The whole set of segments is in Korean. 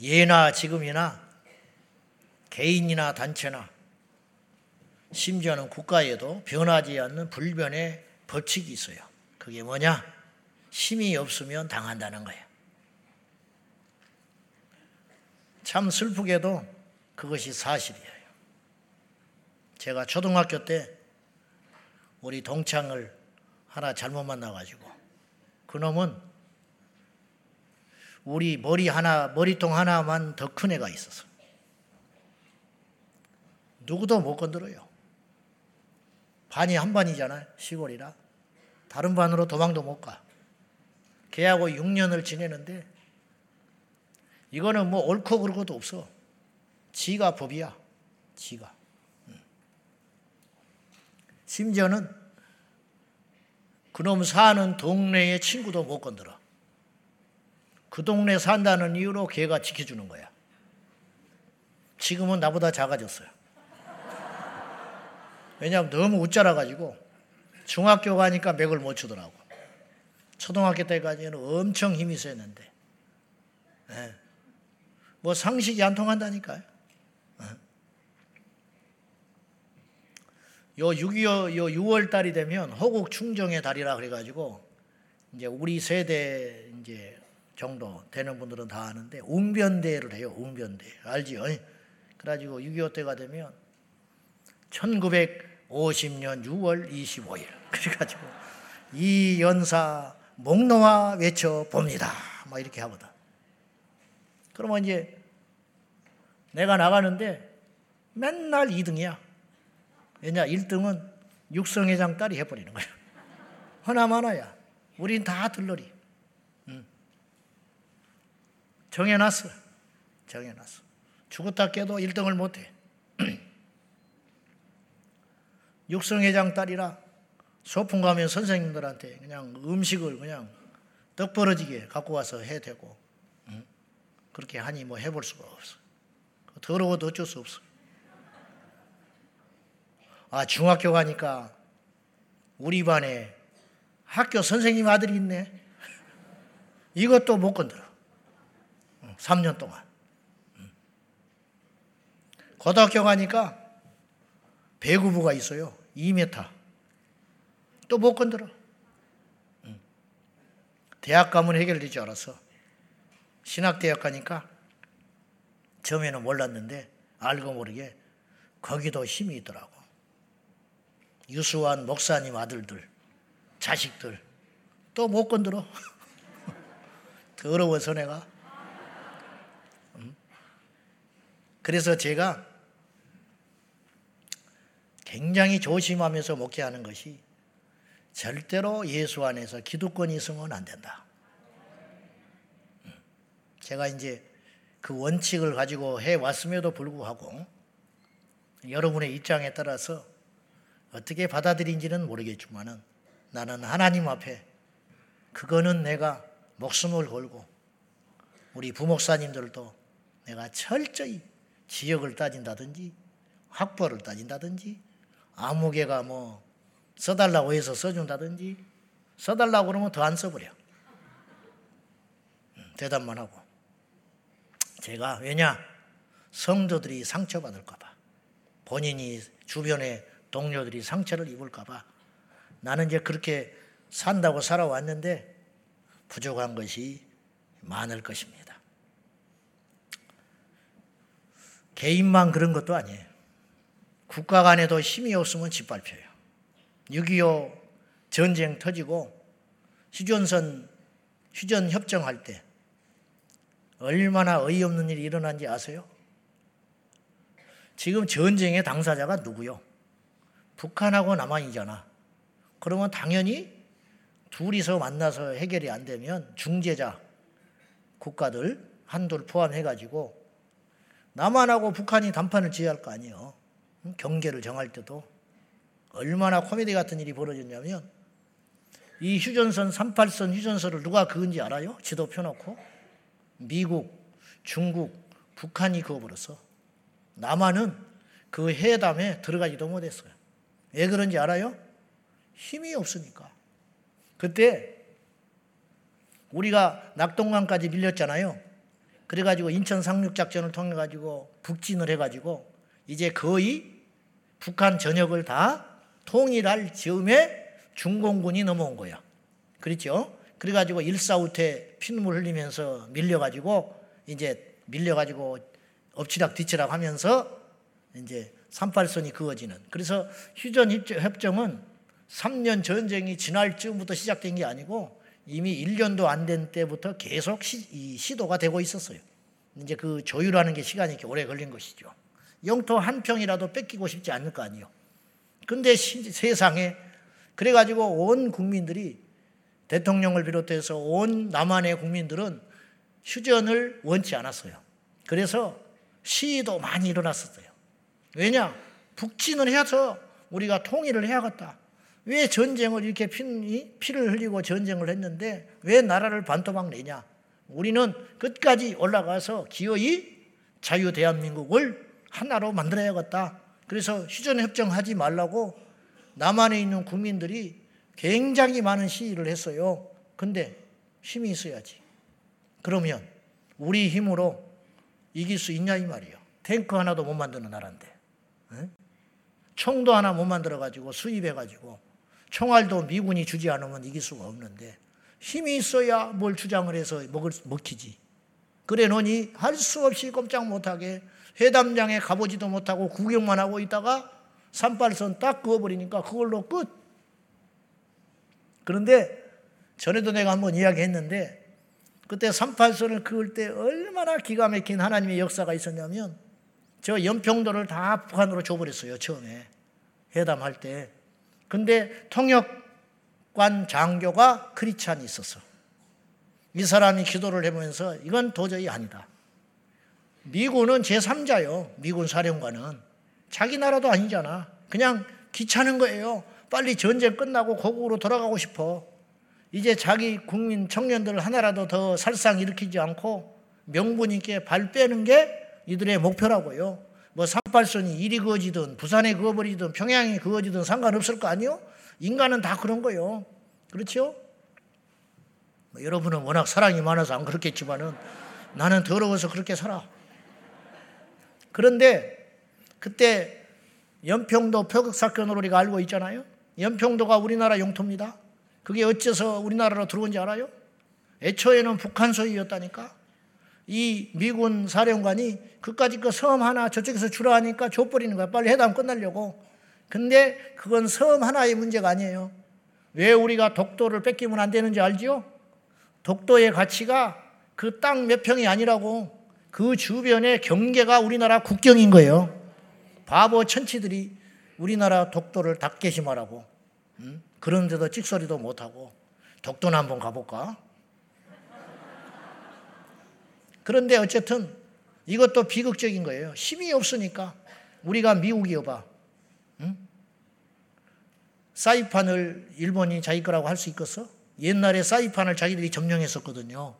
예나 지금이나 개인이나 단체나 심지어는 국가에도 변하지 않는 불변의 법칙이 있어요. 그게 뭐냐? 힘이 없으면 당한다는 거예요. 참 슬프게도 그것이 사실이에요. 제가 초등학교 때 우리 동창을 하나 잘못 만나가지고 그놈은 우리 머리 하나, 머리통 하나만 더 큰 애가 있었어. 누구도 못 건드려요. 반이 한 반이잖아요. 시골이라. 다른 반으로 도망도 못 가. 걔하고 6년을 지내는데 이거는 뭐 옳고 그르고도 없어. 지가 법이야. 지가. 심지어는 그놈 사는 동네의 친구도 못 건드려. 그 동네 산다는 이유로 걔가 지켜주는 거야. 지금은 나보다 작아졌어요. 왜냐하면 너무 웃자라가지고 중학교 가니까 맥을 못 추더라고. 초등학교 때까지는 엄청 힘이 세는데. 네. 뭐 상식이 안 통한다니까요. 네. 요 6.25, 요 6월 달이 되면 호국 충정의 달이라 그래가지고 이제 우리 세대 이제 정도 되는 분들은 다 아는데 웅변대를 해요. 웅변대. 알지요? 그래가지고 6.25 때가 되면 1950년 6월 25일. 그래가지고 이 연사 목놓아 외쳐 봅니다. 막 이렇게 하거든. 그러면 이제 내가 나가는데 맨날 2등이야. 왜냐, 1등은 육성회장 딸이 해버리는 거야. 하나만아야. 우린 다 들러리. 응. 정해놨어. 정해놨어. 죽었다 깨도 1등을 못해. 육성회장 딸이라 소풍 가면 선생님들한테 그냥 음식을 그냥 떡 벌어지게 갖고 와서 해 대고 응? 그렇게 하니 뭐 해볼 수가 없어. 더러워도 어쩔 수 없어. 아 중학교 가니까 우리 반에 학교 선생님 아들이 있네. 이것도 못 건드려. 3년 동안. 고등학교 가니까 배구부가 있어요. 2m. 또 못 건드려. 대학 가면 해결되지 않아서 신학대학 가니까 처음에는 몰랐는데 알고 모르게 거기도 힘이 있더라고. 유수한 목사님 아들들, 자식들 또 못 건드려. 더러워서 내가. 그래서 제가 굉장히 조심하면서 목회하는 것이 절대로 예수 안에서 기득권이 있으면 안 된다. 제가 이제 그 원칙을 가지고 해 왔음에도 불구하고 여러분의 입장에 따라서 어떻게 받아들인지는 모르겠지만은 나는 하나님 앞에 그거는 내가 목숨을 걸고 우리 부목사님들도 내가 철저히 지역을 따진다든지 학벌을 따진다든지 아무개가 뭐 써달라고 해서 써준다든지 써달라고 그러면 더 안 써버려. 음, 대답만 하고. 제가 왜냐? 성도들이 상처받을까봐. 본인이 주변의 동료들이 상처를 입을까봐. 나는 이제 그렇게 산다고 살아왔는데 부족한 것이 많을 것입니다. 개인만 그런 것도 아니에요. 국가 간에도 힘이 없으면 짓밟혀요. 6.25 전쟁 터지고 휴전선, 휴전 협정할 때 얼마나 어이없는 일이 일어난지 아세요? 지금 전쟁의 당사자가 누구요? 북한하고 남한이잖아. 그러면 당연히 둘이서 만나서 해결이 안 되면 중재자 국가들 한둘 포함해가지고 남한하고 북한이 담판을 지어야 할 거 아니에요. 경계를 정할 때도 얼마나 코미디 같은 일이 벌어졌냐면 이 휴전선 38선 휴전선을 누가 그은지 알아요? 지도 펴놓고 미국, 중국, 북한이 그어버렸어. 남한은 그 회담에 들어가지도 못했어요. 왜 그런지 알아요? 힘이 없으니까. 그때 우리가 낙동강까지 밀렸잖아요. 그래가지고 인천 상륙작전을 통해 가지고 북진을 해가지고 이제 거의 북한 전역을 다 통일할 즈음에 중공군이 넘어온 거야. 그렇죠? 그래가지고 일사후퇴 피눈물 흘리면서 밀려가지고 이제 밀려가지고 엎치락 뒤치락 하면서 이제 38선이 그어지는. 그래서 휴전 협정은 3년 전쟁이 지날 즈음부터 시작된 게 아니고 이미 1년도 안 된 때부터 계속 시, 시도가 되고 있었어요. 이제 그 조율하는 게 시간이 이렇게 오래 걸린 것이죠. 영토 한 평이라도 뺏기고 싶지 않을 거 아니에요. 근데 시, 세상에 그래가지고 온 국민들이 대통령을 비롯해서 온 남한의 국민들은 휴전을 원치 않았어요. 그래서 시위도 많이 일어났었어요. 왜냐? 북진을 해서 우리가 통일을 해야겠다. 왜 전쟁을 이렇게 피, 피를 흘리고 전쟁을 했는데 왜 나라를 반토막 내냐? 우리는 끝까지 올라가서 기어이 자유 대한민국을 하나로 만들어야겠다. 그래서 휴전 협정하지 말라고 남한에 있는 국민들이 굉장히 많은 시위를 했어요. 근데 힘이 있어야지. 그러면 우리 힘으로 이길 수 있냐 이 말이에요. 탱크 하나도 못 만드는 나라인데. 총도 하나 못 만들어 가지고 수입해 가지고 총알도 미군이 주지 않으면 이길 수가 없는데 힘이 있어야 뭘 주장을 해서 먹을 먹히지. 그래 놓니 할 수 없이 꼼짝 못하게 회담장에 가보지도 못하고 구경만 하고 있다가 산발선 딱 그어버리니까 그걸로 끝. 그런데 전에도 내가 한번 이야기했는데 그때 38선을 그을 때 얼마나 기가 막힌 하나님의 역사가 있었냐면 저 연평도를 다 북한으로 줘버렸어요 처음에 회담할 때. 근데 통역관 장교가 크리찬이 있었어. 이 사람이 기도를 해보면서 이건 도저히 아니다. 미군은 제3자요. 미군 사령관은. 자기 나라도 아니잖아. 그냥 귀찮은 거예요. 빨리 전쟁 끝나고 고국으로 돌아가고 싶어. 이제 자기 국민 청년들 하나라도 더 살상 일으키지 않고 명분 있게 발 빼는 게 이들의 목표라고요. 뭐 삼팔선이 이리 그어지든 부산에 그어버리든 평양에 그어지든 상관없을 거 아니요? 인간은 다 그런 거요. 그렇죠? 뭐 여러분은 워낙 사랑이 많아서 안 그렇겠지만은 나는 더러워서 그렇게 살아. 그런데 그때 연평도 표격 사건으로 우리가 알고 있잖아요. 연평도가 우리나라 영토입니다. 그게 어째서 우리나라로 들어온 지 알아요? 애초에는 북한 소유였다니까. 이 미군 사령관이 그까지 그 섬 하나 저쪽에서 주라 하니까 줘버리는 거야. 빨리 해담 끝나려고. 근데 그건 섬 하나의 문제가 아니에요. 왜 우리가 독도를 뺏기면 안 되는지 알지요? 독도의 가치가 그 땅 몇 평이 아니라고 그 주변의 경계가 우리나라 국경인 거예요. 바보 천치들이 우리나라 독도를 닭게심하라고. 음? 그런데도 찍소리도 못하고 독도나 한번 가볼까? 그런데 어쨌든 이것도 비극적인 거예요. 힘이 없으니까 우리가 미국이어봐. 응? 사이판을 일본이 자기 거라고 할 수 있겠어? 옛날에 사이판을 자기들이 점령했었거든요.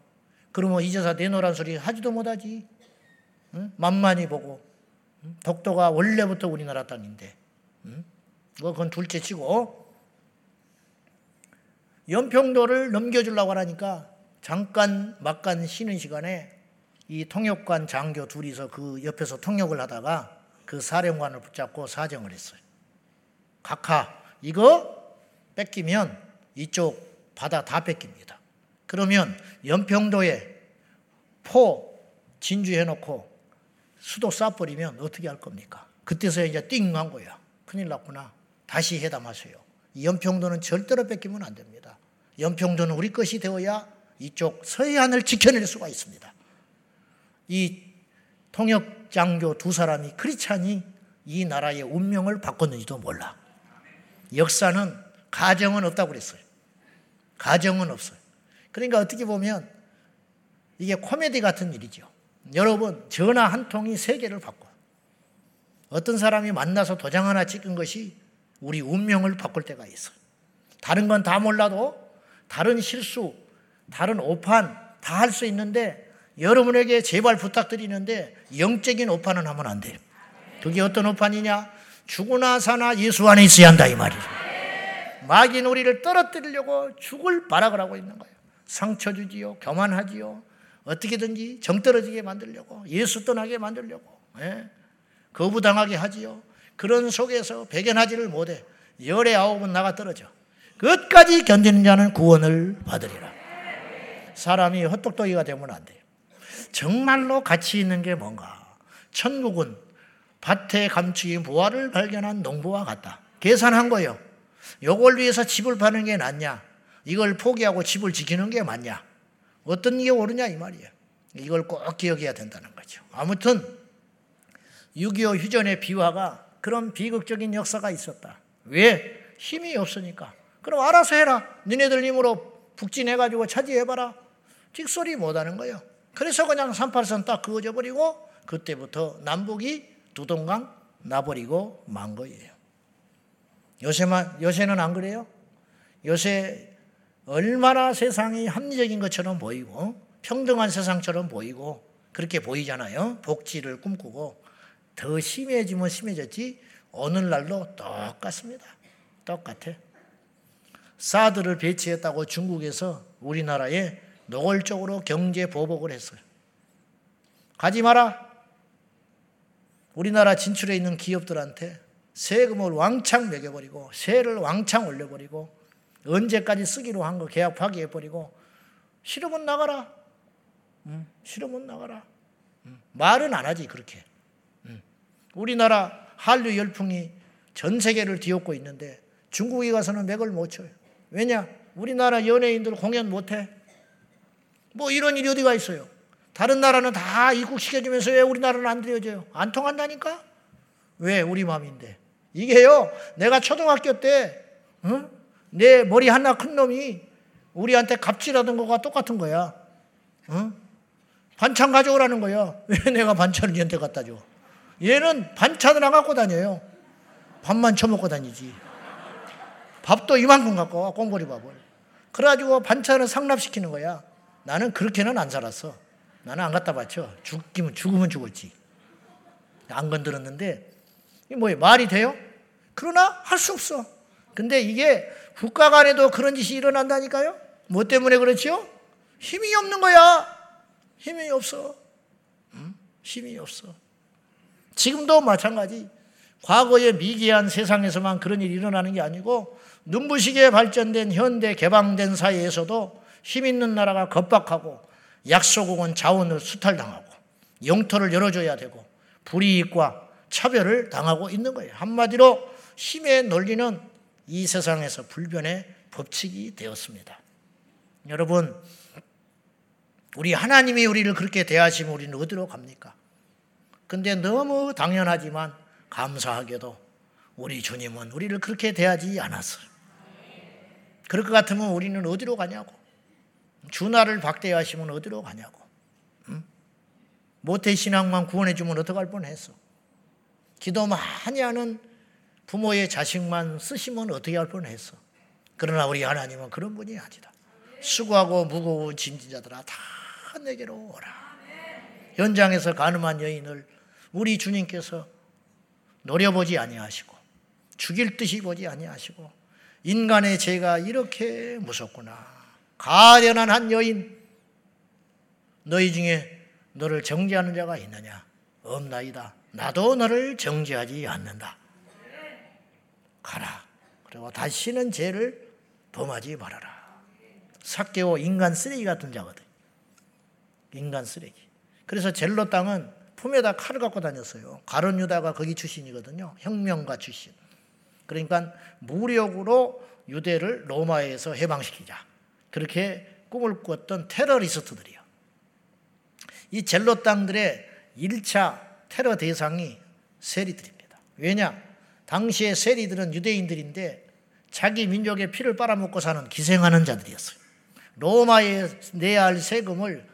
그러면 이제서 내놓으란 소리 하지도 못하지. 응? 만만히 보고. 응? 독도가 원래부터 우리나라 땅인데. 응? 뭐 그건 둘째 치고 연평도를 넘겨주려고 하니까 잠깐 막간 쉬는 시간에 이 통역관 장교 둘이서 그 옆에서 통역을 하다가 그 사령관을 붙잡고 사정을 했어요. 각하, 이거 뺏기면 이쪽 바다 다 뺏깁니다. 그러면 연평도에 포 진주해놓고 수도 쏴버리면 어떻게 할 겁니까? 그때서 이제 띵 한 거야. 큰일 났구나. 다시 회담하세요. 연평도는 절대로 뺏기면 안 됩니다. 연평도는 우리 것이 되어야 이쪽 서해안을 지켜낼 수가 있습니다. 이 통역 장교 두 사람이 크리찬이 이 나라의 운명을 바꿨는지도 몰라. 역사는 가정은 없다고 그랬어요. 가정은 없어요. 그러니까 어떻게 보면 이게 코미디 같은 일이죠. 여러분, 전화 한 통이 세계를 바꿔. 어떤 사람이 만나서 도장 하나 찍은 것이 우리 운명을 바꿀 때가 있어요. 다른 건 다 몰라도 다른 실수, 다른 오판 다 할 수 있는데 여러분에게 제발 부탁드리는데 영적인 오판은 하면 안 돼요. 그게 어떤 오판이냐? 죽으나 사나 예수 안에 있어야 한다 이 말이죠. 마귀는 우리를 떨어뜨리려고 죽을 발악을 하고 있는 거예요. 상처 주지요, 교만하지요, 어떻게든지 정 떨어지게 만들려고 예수 떠나게 만들려고 예? 거부당하게 하지요. 그런 속에서 배견하지를 못해 열의 아홉은 나가 떨어져. 끝까지 견디는 자는 구원을 받으리라. 사람이 헛똑똑이가 되면 안 돼요. 정말로 가치 있는 게 뭔가? 천국은 밭에 감추인 부활을 발견한 농부와 같다. 계산한 거예요. 요걸 위해서 집을 파는 게 낫냐? 이걸 포기하고 집을 지키는 게 맞냐? 어떤 게 옳으냐 이 말이에요. 이걸 꼭 기억해야 된다는 거죠. 아무튼 6.25 휴전의 비화가 그런 비극적인 역사가 있었다. 왜? 힘이 없으니까. 그럼 알아서 해라. 니네들 힘으로 북진해가지고 차지해봐라. 찍소리 못하는 거예요. 그래서 그냥 38선 딱 그어져 버리고 그때부터 남북이 두동강 나버리고 만 거예요. 요새만 요새는 안 그래요? 요새 얼마나 세상이 합리적인 것처럼 보이고 평등한 세상처럼 보이고 그렇게 보이잖아요. 복지를 꿈꾸고 더 심해지면 심해졌지 오늘날도 똑같습니다. 똑같아. 사드를 배치했다고 중국에서 우리나라에 노골적으로 경제 보복을 했어요. 가지 마라. 우리나라 진출해 있는 기업들한테 세금을 왕창 매겨버리고 세를 왕창 올려버리고 언제까지 쓰기로 한 거 계약 파기해버리고 싫으면 나가라. 응, 싫으면 나가라. 응, 말은 안 하지 그렇게. 응. 우리나라 한류 열풍이 전 세계를 뒤엎고 있는데 중국에 가서는 맥을 못 쳐요. 왜냐? 우리나라 연예인들 공연 못해. 뭐 이런 일이 어디가 있어요? 다른 나라는 다 입국시켜주면서 왜 우리나라는 안 들여줘요? 안 통한다니까? 왜? 우리 마음인데. 이게요, 내가 초등학교 때, 응? 내 머리 하나 큰 놈이 우리한테 갑질하던 거가 똑같은 거야. 응? 반찬 가져오라는 거야. 왜 내가 반찬을 얘한테 갖다 줘? 얘는 반찬을 안 갖고 다녀요. 밥만 처먹고 다니지. 밥도 이만큼 갖고 와, 꽁보리 밥을. 그래가지고 반찬을 상납시키는 거야. 나는 그렇게는 안 살았어. 나는 안 갖다 바쳐. 죽기면 죽으면 죽었지. 안 건드렸는데 이게 뭐예요? 말이 돼요? 그러나 할 수 없어. 근데 이게 국가 간에도 그런 짓이 일어난다니까요? 뭐 때문에 그렇지요? 힘이 없는 거야. 힘이 없어. 응? 힘이 없어. 지금도 마찬가지. 과거의 미개한 세상에서만 그런 일이 일어나는 게 아니고 눈부시게 발전된 현대 개방된 사회에서도 힘 있는 나라가 겁박하고 약소국은 자원을 수탈당하고 영토를 열어줘야 되고 불이익과 차별을 당하고 있는 거예요. 한마디로 힘의 논리는 이 세상에서 불변의 법칙이 되었습니다. 여러분, 우리 하나님이 우리를 그렇게 대하시면 우리는 어디로 갑니까? 근데 너무 당연하지만 감사하게도 우리 주님은 우리를 그렇게 대하지 않았어요. 그럴 것 같으면 우리는 어디로 가냐고. 주나를 박대하시면 어디로 가냐고. 응? 모태 신앙만 구원해 주면 어떡할 뻔했어. 기도 많이 하는 부모의 자식만 쓰시면 어떻게 할 뻔했어. 그러나 우리 하나님은 그런 분이 아니다. 수고하고 무거운 짐진자들아 다 내게로 오라. 현장에서 가늠한 여인을 우리 주님께서 노려보지 아니하시고 죽일 듯이 보지 아니하시고 인간의 죄가 이렇게 무섭구나. 가련한 한 여인 너희 중에 너를 정죄하는 자가 있느냐? 없나이다. 나도 너를 정죄하지 않는다. 가라. 그리고 다시는 죄를 범하지 말아라. 삭개오 인간 쓰레기 같은 자거든. 인간 쓰레기. 그래서 젤로 땅은 품에다 칼을 갖고 다녔어요. 가론 유다가 거기 출신이거든요. 혁명가 출신. 그러니까 무력으로 유대를 로마에서 해방시키자. 그렇게 꿈을 꾸었던 테러리스트들이요. 이 젤로 땅들의 1차 테러 대상이 세리들입니다. 왜냐? 당시의 세리들은 유대인들인데 자기 민족의 피를 빨아먹고 사는 기생하는 자들이었어요. 로마에 내야 할 세금을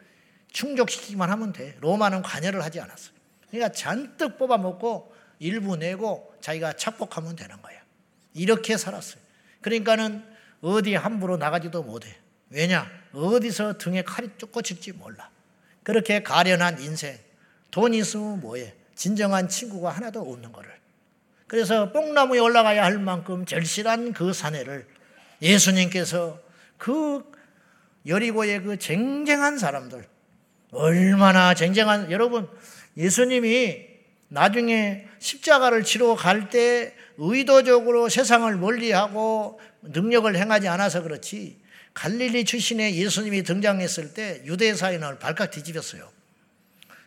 충족시키기만 하면 돼. 로마는 관여를 하지 않았어요. 그러니까 잔뜩 뽑아먹고 일부 내고 자기가 착복하면 되는 거예요. 이렇게 살았어요. 그러니까는 어디 함부로 나가지도 못해. 왜냐? 어디서 등에 칼이 쫓겨질지 몰라. 그렇게 가련한 인생. 돈 있으면 뭐해? 진정한 친구가 하나도 없는 거를. 그래서 뽕나무에 올라가야 할 만큼 절실한 그 사내를 예수님께서 그 여리고의 그 쟁쟁한 사람들, 얼마나 쟁쟁한 여러분 예수님이 나중에 십자가를 치러 갈 때 의도적으로 세상을 멀리하고 능력을 행하지 않아서 그렇지 갈릴리 출신의 예수님이 등장했을 때 유대 사회는 발칵 뒤집었어요.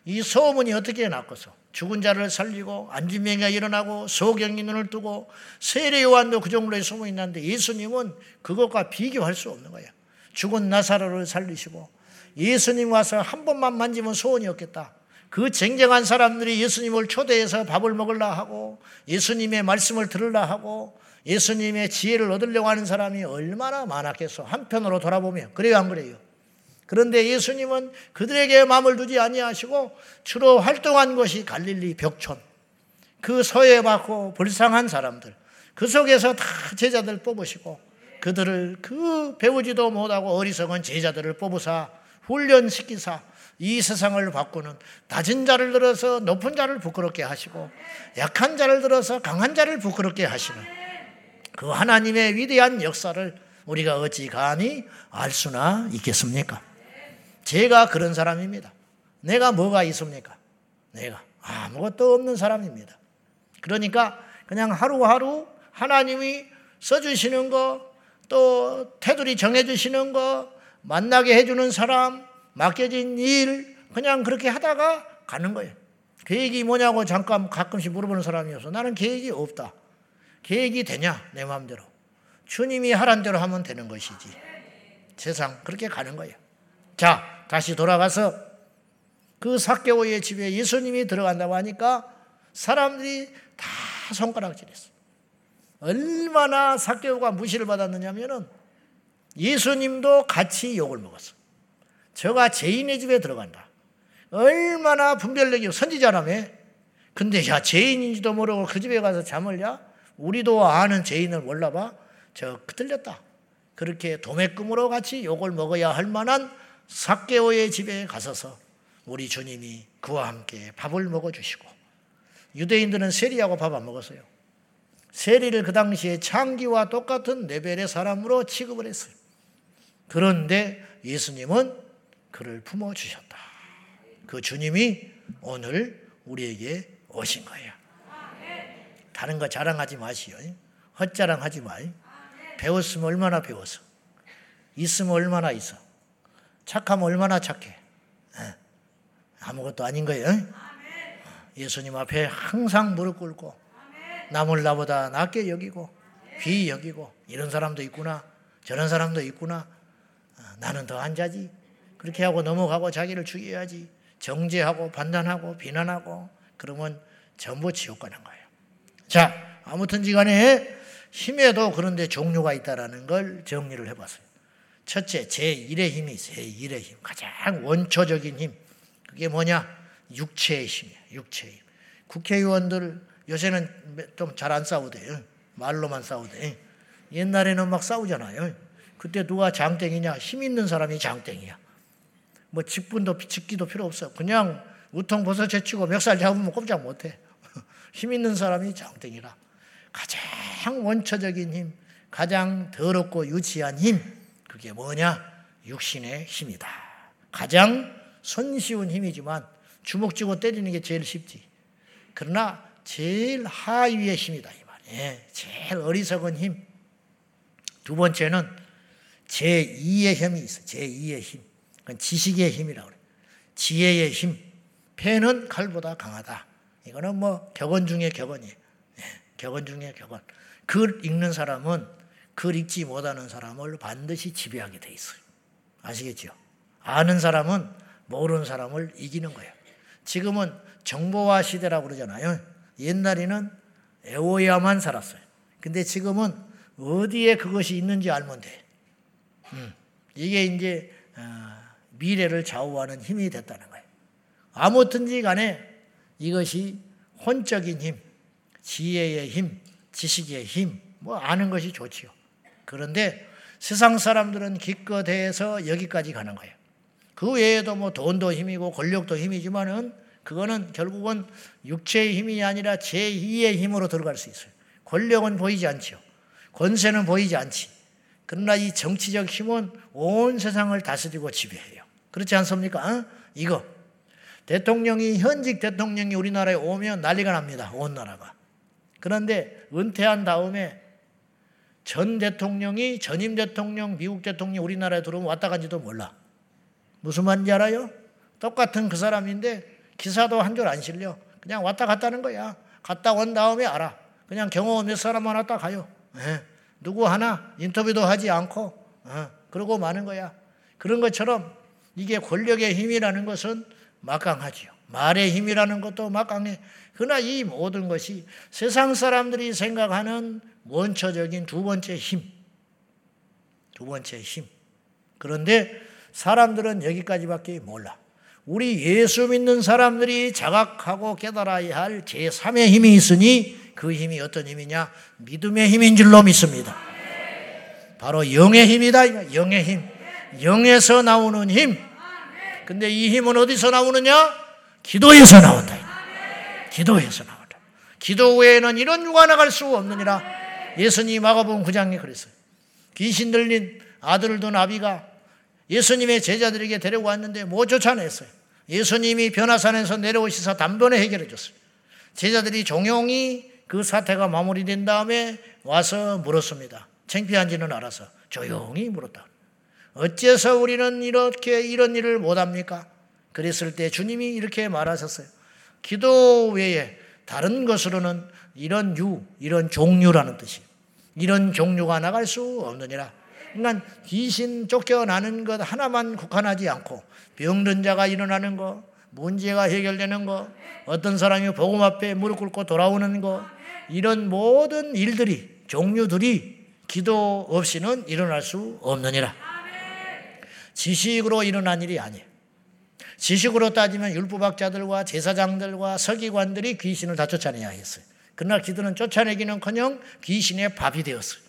이 소문이 어떻게 났겠어? 죽은 자를 살리고 안진명이가 일어나고 소경이 눈을 뜨고 세례 요한도 그 정도의 소문이 났는데 예수님은 그것과 비교할 수 없는 거야. 죽은 나사로를 살리시고 예수님 와서 한 번만 만지면 소원이 없겠다. 그 쟁쟁한 사람들이 예수님을 초대해서 밥을 먹으려 하고 예수님의 말씀을 들으려 하고 예수님의 지혜를 얻으려고 하는 사람이 얼마나 많았겠어. 한편으로 돌아보면 그래요 안 그래요? 그런데 예수님은 그들에게 마음을 두지 아니하시고 주로 활동한 것이 갈릴리 벽촌. 그 서해받고 불쌍한 사람들. 그 속에서 다 제자들 뽑으시고 그들을 그 배우지도 못하고 어리석은 제자들을 뽑으사 훈련시키사 이 세상을 바꾸는 낮은 자를 들어서 높은 자를 부끄럽게 하시고 약한 자를 들어서 강한 자를 부끄럽게 하시는 그 하나님의 위대한 역사를 우리가 어찌 감히 알 수나 있겠습니까? 제가 그런 사람입니다. 내가 뭐가 있습니까? 내가 아무것도 없는 사람입니다. 그러니까 그냥 하루하루 하나님이 써주시는 거, 또 테두리 정해주시는 거, 만나게 해주는 사람, 맡겨진 일, 그냥 그렇게 하다가 가는 거예요. 계획이 뭐냐고 잠깐 가끔씩 물어보는 사람이어서 나는 계획이 없다. 계획이 되냐? 내 마음대로. 주님이 하란 대로 하면 되는 것이지. 세상 그렇게 가는 거예요. 자, 다시 돌아가서 그 사개오의 집에 예수님이 들어간다고 하니까 사람들이 다 손가락질했어. 얼마나 사개오가 무시를 받았느냐면은 예수님도 같이 욕을 먹었어. 저가 죄인의 집에 들어간다. 얼마나 분별력이 선지자라며. 근데 야 죄인인지도 모르고 그 집에 가서 잠을 자? 우리도 아는 죄인을 몰라봐? 저 틀렸다. 그렇게 도매금으로 같이 욕을 먹어야 할 만한 사개오의 집에 가서서 우리 주님이 그와 함께 밥을 먹어주시고 유대인들은 세리하고 밥 안 먹었어요. 세리를 그 당시에 창기와 똑같은 레벨의 사람으로 취급을 했어요. 그런데 예수님은 그를 품어주셨다. 그 주님이 오늘 우리에게 오신 거예요. 다른 거 자랑하지 마시오. 헛자랑하지 마. 배웠으면 얼마나 배웠어. 있으면 얼마나 있어. 착하면 얼마나 착해. 아무것도 아닌 거예요. 예수님 앞에 항상 무릎 꿇고 남을 나보다 낫게 여기고 귀 여기고 이런 사람도 있구나. 저런 사람도 있구나. 나는 더 안 자지. 그렇게 하고 넘어가고 자기를 죽여야지. 정죄하고 판단하고 비난하고 그러면 전부 지옥 가는 거예요. 자, 아무튼지 간에 힘에도 그런데 종류가 있다라는 걸 정리를 해봤어요. 첫째, 제1의 힘이 제1의 힘. 가장 원초적인 힘. 그게 뭐냐? 육체의 힘이에요. 육체의 힘. 국회의원들 요새는 좀 잘 안 싸우대요. 말로만 싸우대. 옛날에는 막 싸우잖아요. 그때 누가 장땡이냐? 힘 있는 사람이 장땡이야. 뭐 직분도 직기도 필요 없어. 그냥 우통 벗어 제치고 멱살 잡으면 꼼짝 못해. 힘 있는 사람이 장땡이라. 가장 원초적인 힘, 가장 더럽고 유치한 힘, 그게 뭐냐? 육신의 힘이다. 가장 손쉬운 힘이지만 주먹 쥐고 때리는 게 제일 쉽지. 그러나 제일 하위의 힘이다 이 말이에요. 제일 어리석은 힘. 두 번째는 제 2의 힘이 있어. 제 2의 힘. 그건 지식의 힘이라고 그래. 지혜의 힘. 패는 칼보다 강하다. 이거는 뭐 격언 중에 격언이에요. 네, 격언 중에 격언. 글 읽는 사람은 글 읽지 못하는 사람을 반드시 지배하게 돼 있어요. 아시겠죠? 아는 사람은 모르는 사람을 이기는 거예요. 지금은 정보화 시대라고 그러잖아요. 옛날에는 애워야만 살았어요. 근데 지금은 어디에 그것이 있는지 알면 돼. 음, 이게 이제 어, 미래를 좌우하는 힘이 됐다는 거예요. 아무튼지 간에 이것이 혼적인 힘, 지혜의 힘, 지식의 힘, 뭐 아는 것이 좋지요. 그런데 세상 사람들은 기껏해서 여기까지 가는 거예요. 그 외에도 뭐 돈도 힘이고 권력도 힘이지만은 그거는 결국은 육체의 힘이 아니라 제2의 힘으로 들어갈 수 있어요. 권력은 보이지 않죠. 권세는 보이지 않지. 그러나 이 정치적 힘은 온 세상을 다스리고 지배해요. 그렇지 않습니까? 어? 이거 대통령이 현직 대통령이 우리나라에 오면 난리가 납니다. 온 나라가. 그런데 은퇴한 다음에 전 대통령이 전임 대통령, 미국 대통령 우리나라에 들어오면 왔다 간지도 몰라. 무슨 말인지 알아요? 똑같은 그 사람인데 기사도 한 줄 안 실려. 그냥 왔다 갔다는 거야. 갔다 온 다음에 알아. 그냥 경호 몇 사람만 왔다 가요. 네. 누구 하나 인터뷰도 하지 않고 어, 그러고 마는 거야. 그런 것처럼 이게 권력의 힘이라는 것은 막강하지요. 말의 힘이라는 것도 막강해. 그러나 이 모든 것이 세상 사람들이 생각하는 원초적인 두 번째 힘. 두 번째 힘. 그런데 사람들은 여기까지밖에 몰라. 우리 예수 믿는 사람들이 자각하고 깨달아야 할 제3의 힘이 있으니 그 힘이 어떤 힘이냐? 믿음의 힘인 줄로 믿습니다. 바로 영의 힘이다. 영의 힘. 영에서 나오는 힘. 근데 이 힘은 어디서 나오느냐? 기도에서 나온다. 기도에서 나온다. 기도 외에는 이런 유가 나갈 수 없느니라. 예수님 마가복음 9장에 그랬어요. 귀신 들린 아들을 둔 아비가 예수님의 제자들에게 데리고 왔는데 못 쫓아냈어요. 예수님이 변화산에서 내려오시사 단번에 해결해 줬어요. 제자들이 종용이 그 사태가 마무리된 다음에 와서 물었습니다. 창피한지는 알아서 조용히 물었다. 어째서 우리는 이렇게 이런 일을 못합니까? 그랬을 때 주님이 이렇게 말하셨어요. 기도 외에 다른 것으로는 이런 유, 이런 종류라는 뜻이 이런 종류가 나갈 수 없느니라. 그러니까 귀신 쫓겨나는 것 하나만 국한하지 않고 병든 자가 일어나는 거, 문제가 해결되는 거, 어떤 사람이 복음 앞에 무릎 꿇고 돌아오는 거, 이런 모든 일들이 종류들이 기도 없이는 일어날 수 없느니라. 지식으로 일어난 일이 아니에요. 지식으로 따지면 율법학자들과 제사장들과 서기관들이 귀신을 다 쫓아내야 했어요. 그러나 기도는 쫓아내기는커녕 귀신의 밥이 되었어요.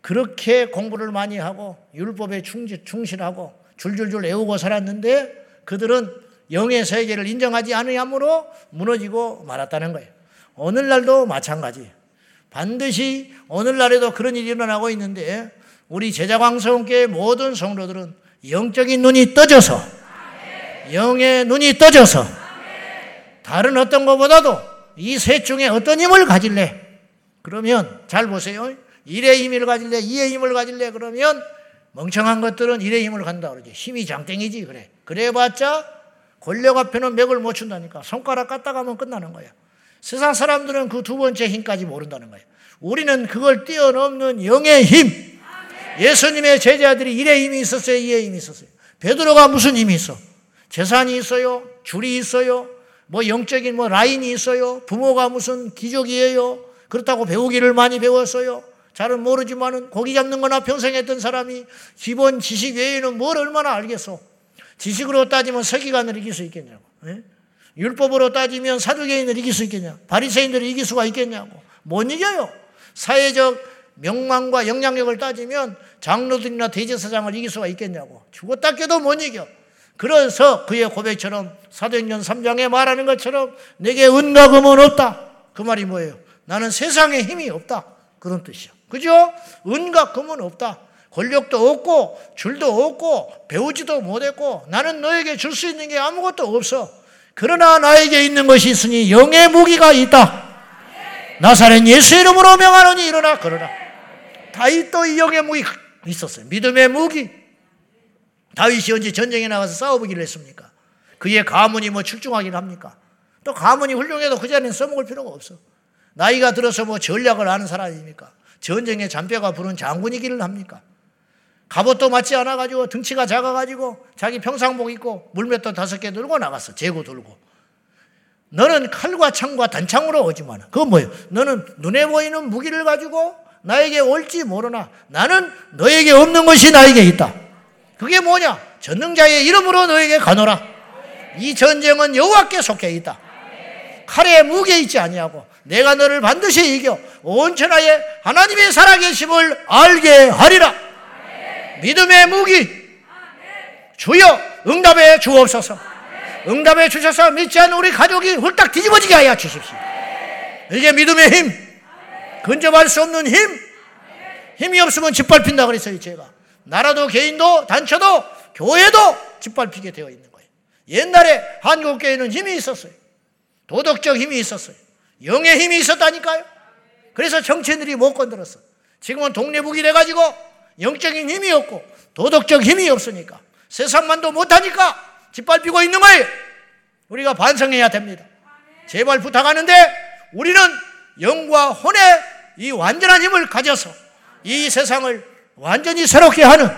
그렇게 공부를 많이 하고 율법에 충실하고 줄줄줄 외우고 살았는데 그들은 영의 세계를 인정하지 않으므로 무너지고 말았다는 거예요. 오늘날도 마찬가지. 반드시 오늘날에도 그런 일이 일어나고 있는데 우리 제자광성교회 모든 성도들은 영적인 눈이 떠져서 영의 눈이 떠져서 다른 어떤 것보다도 이 셋 중에 어떤 힘을 가질래? 그러면 잘 보세요. 일의 힘을 가질래? 이의 힘을 가질래? 그러면 멍청한 것들은 일의 힘을 간다 그러지. 힘이 장땡이지 그래. 그래봤자 권력 앞에는 맥을 못 춘다니까. 손가락 갖다 가면 끝나는 거야. 세상 사람들은 그 두 번째 힘까지 모른다는 거예요. 우리는 그걸 뛰어넘는 영의 힘. 예수님의 제자들이 일의 힘이 있었어요, 이의 힘이 있었어요. 베드로가 무슨 힘이 있어? 재산이 있어요, 줄이 있어요, 뭐 영적인 뭐 라인이 있어요. 부모가 무슨 기적이에요. 그렇다고 배우기를 많이 배웠어요. 잘은 모르지만은 고기 잡는 거나 평생 했던 사람이 기본 지식 외에는 뭘 얼마나 알겠어. 지식으로 따지면 서기관을 이길 수 있겠냐고. 예? 율법으로 따지면 사두개인을 이길 수 있겠냐? 바리새인들을 이길 수가 있겠냐고. 못 이겨요. 사회적 명망과 영향력을 따지면 장로들이나 대제사장을 이길 수가 있겠냐고. 죽었다 깨도 못 이겨. 그래서 그의 고백처럼 사도행전 3장에 말하는 것처럼 내게 은과 금은 없다. 그 말이 뭐예요? 나는 세상에 힘이 없다. 그런 뜻이요. 그죠? 은과 금은 없다. 권력도 없고 줄도 없고 배우지도 못했고 나는 너에게 줄 수 있는 게 아무것도 없어. 그러나 나에게 있는 것이 있으니 영의 무기가 있다. 나사렛 예수 이름으로 명하노니 일어나 그러나 다윗도 이 영의 무기 있었어요. 믿음의 무기. 다윗이 언제 전쟁에 나가서 싸워보기를 했습니까? 그의 가문이 뭐 출중하기를 합니까? 또 가문이 훌륭해도 그 자리는 써먹을 필요가 없어. 나이가 들어서 뭐 전략을 아는 사람입니까? 전쟁에 잔뼈가 부른 장군이기를 합니까? 갑옷도 맞지 않아가지고 등치가 작아가지고 자기 평상복 입고 물맷도 다섯 개 들고 나갔어. 재고 들고. 너는 칼과 창과 단창으로 오지만 그건 뭐예요? 너는 눈에 보이는 무기를 가지고 나에게 올지 모르나 나는 너에게 없는 것이 나에게 있다. 그게 뭐냐? 전능자의 이름으로 너에게 가노라. 이 전쟁은 여호와께 속해 있다. 칼에 무게 있지 아니하고 내가 너를 반드시 이겨 온 천하에 하나님의 살아계심을 알게 하리라. 믿음의 무기 주여 응답해 주옵소서. 응답해 주셔서 믿지 않는 우리 가족이 홀딱 뒤집어지게 하여 주십시오. 이게 믿음의 힘. 근접할 수 없는 힘. 힘이 없으면 짓밟힌다 그랬어요, 제가. 나라도 개인도 단체도 교회도 짓밟히게 되어 있는 거예요. 옛날에 한국 교회는 힘이 있었어요. 도덕적 힘이 있었어요. 영의 힘이 있었다니까요. 그래서 정치인들이 못 건드렸어. 지금은 동네북이 돼가지고 영적인 힘이 없고 도덕적 힘이 없으니까 세상만도 못하니까 짓밟히고 있는 거예요. 우리가 반성해야 됩니다. 제발 부탁하는데 우리는 영과 혼의 이 완전한 힘을 가져서 이 세상을 완전히 새롭게 하는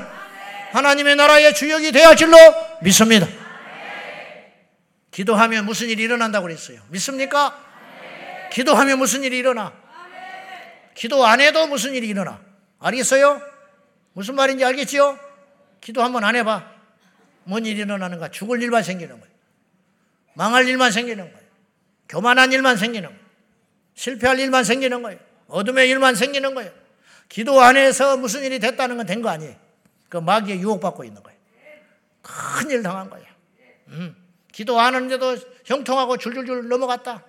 하나님의 나라의 주역이 되어 줄로 믿습니다. 기도하면 무슨 일이 일어난다고 그랬어요. 믿습니까? 기도하면 무슨 일이 일어나? 기도 안 해도 무슨 일이 일어나? 알겠어요? 무슨 말인지 알겠지요? 기도 한번 안 해봐. 뭔 일이 일어나는가? 죽을 일만 생기는 거예요. 망할 일만 생기는 거예요. 교만한 일만 생기는 거예요. 실패할 일만 생기는 거예요. 어둠의 일만 생기는 거예요. 기도 안에서 무슨 일이 됐다는 건 된 거 아니에요. 그 마귀에 유혹받고 있는 거예요. 큰 일 당한 거예요. 음. 기도 안 하는데도 형통하고 줄줄줄 넘어갔다.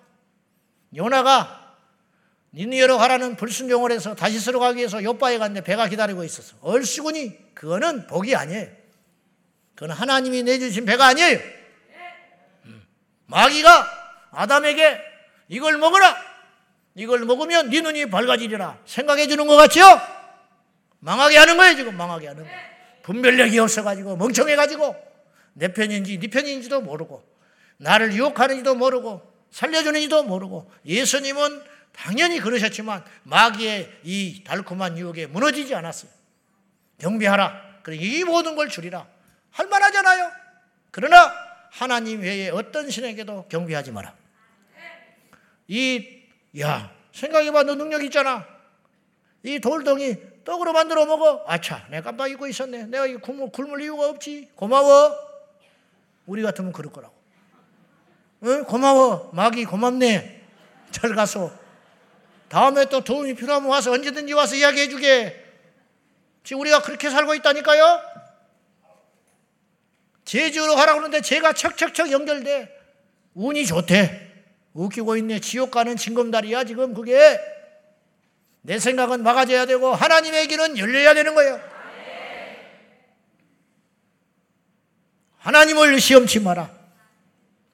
요나가 니느웨로 가라는 불순종을 해서 다시스로 가기 위해서 요바에 갔는데 배가 기다리고 있었어. 얼씨구니 그거는 복이 아니에요. 그건 하나님이 내주신 배가 아니에요. 음. 마귀가 아담에게 이걸 먹어라. 이걸 먹으면 네 눈이 밝아지리라 생각해 주는 것 같죠? 망하게 하는 거예요 지금. 망하게 하는 거예요 분별력이 없어가지고 멍청해가지고. 내 편인지 네 편인지도 모르고 나를 유혹하는지도 모르고 살려주는지도 모르고 예수님은 당연히 그러셨지만 마귀의 이 달콤한 유혹에 무너지지 않았어요. 경비하라. 그리고 이 모든 걸 줄이라. 할 만하잖아요. 그러나 하나님 외에 어떤 신에게도 경비하지 마라. 이 야, 생각해봐. 너 능력 있잖아. 이 돌덩이 떡으로 만들어 먹어. 아차, 내가 깜빡 잊고 있었네. 내가 이 굶을, 굶을 이유가 없지. 고마워. 우리 같으면 그럴 거라고. 응? 고마워. 마귀 고맙네. 잘 가서. 다음에 또 도움이 필요하면 와서 언제든지 와서 이야기해 주게. 지금 우리가 그렇게 살고 있다니까요. 제주로 가라고 그러는데 제가 척척척 연결돼. 운이 좋대. 웃기고 있네. 지옥 가는 징검다리야, 지금 그게. 내 생각은 막아져야 되고, 하나님의 길은 열려야 되는 거예요. 하나님을 시험치 마라.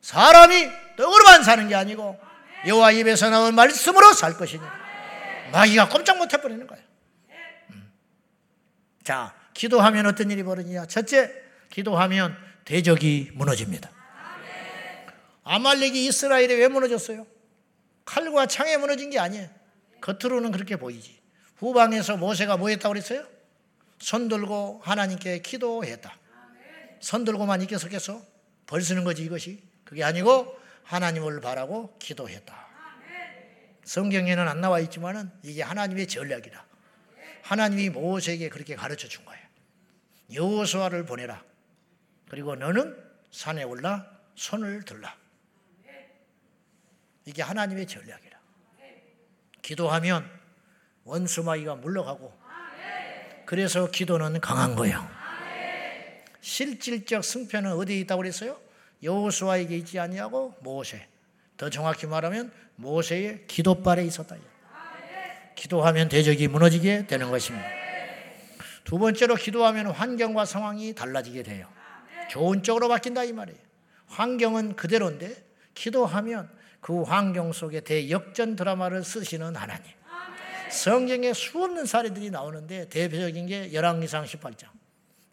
사람이 떡으로만 사는 게 아니고, 여호와 입에서 나온 말씀으로 살 것이니. 마귀가 꼼짝 못 해버리는 거예요. 음. 자, 기도하면 어떤 일이 벌어지냐? 첫째, 기도하면 대적이 무너집니다. 아말렉이 이스라엘에 왜 무너졌어요? 칼과 창에 무너진 게 아니에요. 겉으로는 그렇게 보이지. 후방에서 모세가 뭐 했다고 그랬어요? 손 들고 하나님께 기도했다. 손 들고만 있게 섰겠어? 벌 쓰는 거지 이것이. 그게 아니고 하나님을 바라고 기도했다. 성경에는 안 나와 있지만은 이게 하나님의 전략이다. 하나님이 모세에게 그렇게 가르쳐 준 거예요. 여호수아를 보내라. 그리고 너는 산에 올라 손을 들라. 이게 하나님의 전략이라. 기도하면 원수마귀가 물러가고 그래서 기도는 강한 거예요. 실질적 승패는 어디에 있다고 그랬어요? 여호수아에게 있지 아니하고 모세. 더 정확히 말하면 모세의 기도발에 있었다. 기도하면 대적이 무너지게 되는 것입니다. 두 번째로 기도하면 환경과 상황이 달라지게 돼요. 좋은 쪽으로 바뀐다 이 말이에요. 환경은 그대로인데 기도하면 그 환경 속에 대역전 드라마를 쓰시는 하나님. 성경에 수없는 사례들이 나오는데 대표적인 게 열왕기상 18장.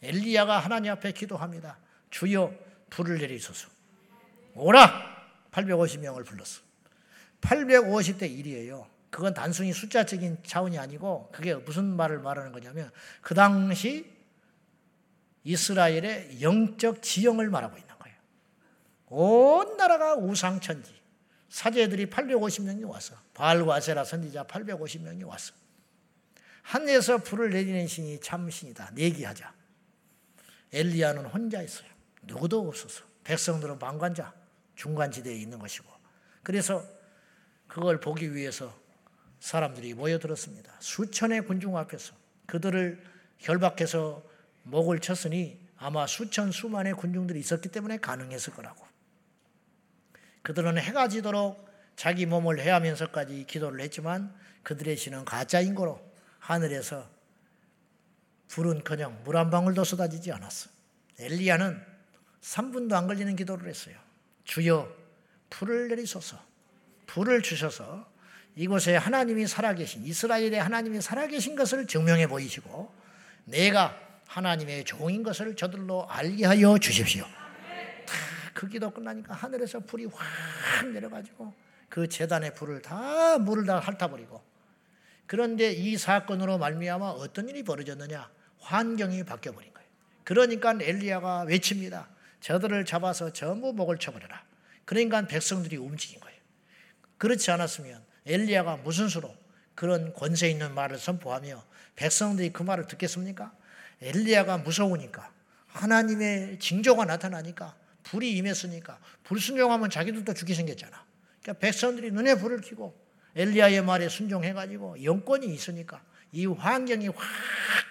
엘리야가 하나님 앞에 기도합니다. 주여 불을 내리소서. 오라 850명을 불렀어. 850대 1이에요. 그건 단순히 숫자적인 차원이 아니고 그게 무슨 말을 말하는 거냐면 그 당시 이스라엘의 영적 지형을 말하고 있는 거예요. 온 나라가 우상천지. 사제들이 850명이 왔어. 바알과 아세라 선지자 850명이 왔어. 하늘에서 불을 내리는 신이 참 신이다. 내기하자. 엘리야는 혼자 있어요. 누구도 없었어. 백성들은 방관자, 중간지대에 있는 것이고. 그래서 그걸 보기 위해서 사람들이 모여들었습니다. 수천의 군중 앞에서 그들을 결박해서 목을 쳤으니 아마 수천 수만의 군중들이 있었기 때문에 가능했을 거라고. 그들은 해가 지도록 자기 몸을 해하면서까지 기도를 했지만 그들의 신은 가짜인 거로 하늘에서 불은커녕 물 한 방울도 쏟아지지 않았어. 엘리야는 3분도 안 걸리는 기도를 했어요. 주여 불을 내리소서. 불을 주셔서 이곳에 하나님이 살아계신 이스라엘의 하나님이 살아계신 것을 증명해 보이시고 내가 하나님의 종인 것을 저들로 알게 하여 주십시오. 다그 기도 끝나니까 하늘에서 불이 확 내려가지고 그 재단의 불을 다 물을 다 핥아버리고 그런데 이 사건으로 말미암아 어떤 일이 벌어졌느냐 환경이 바뀌어버린 거예요. 그러니까 엘리야가 외칩니다. 저들을 잡아서 전부 목을 쳐버려라. 그러니까 백성들이 움직인 거예요. 그렇지 않았으면 엘리야가 무슨 수로 그런 권세 있는 말을 선포하며 백성들이 그 말을 듣겠습니까? 엘리야가 무서우니까 하나님의 징조가 나타나니까 불이 임했으니까 불순종하면 자기들도 죽게 생겼잖아. 그러니까 백성들이 눈에 불을 켜고 엘리야의 말에 순종해가지고 영권이 있으니까 이 환경이 확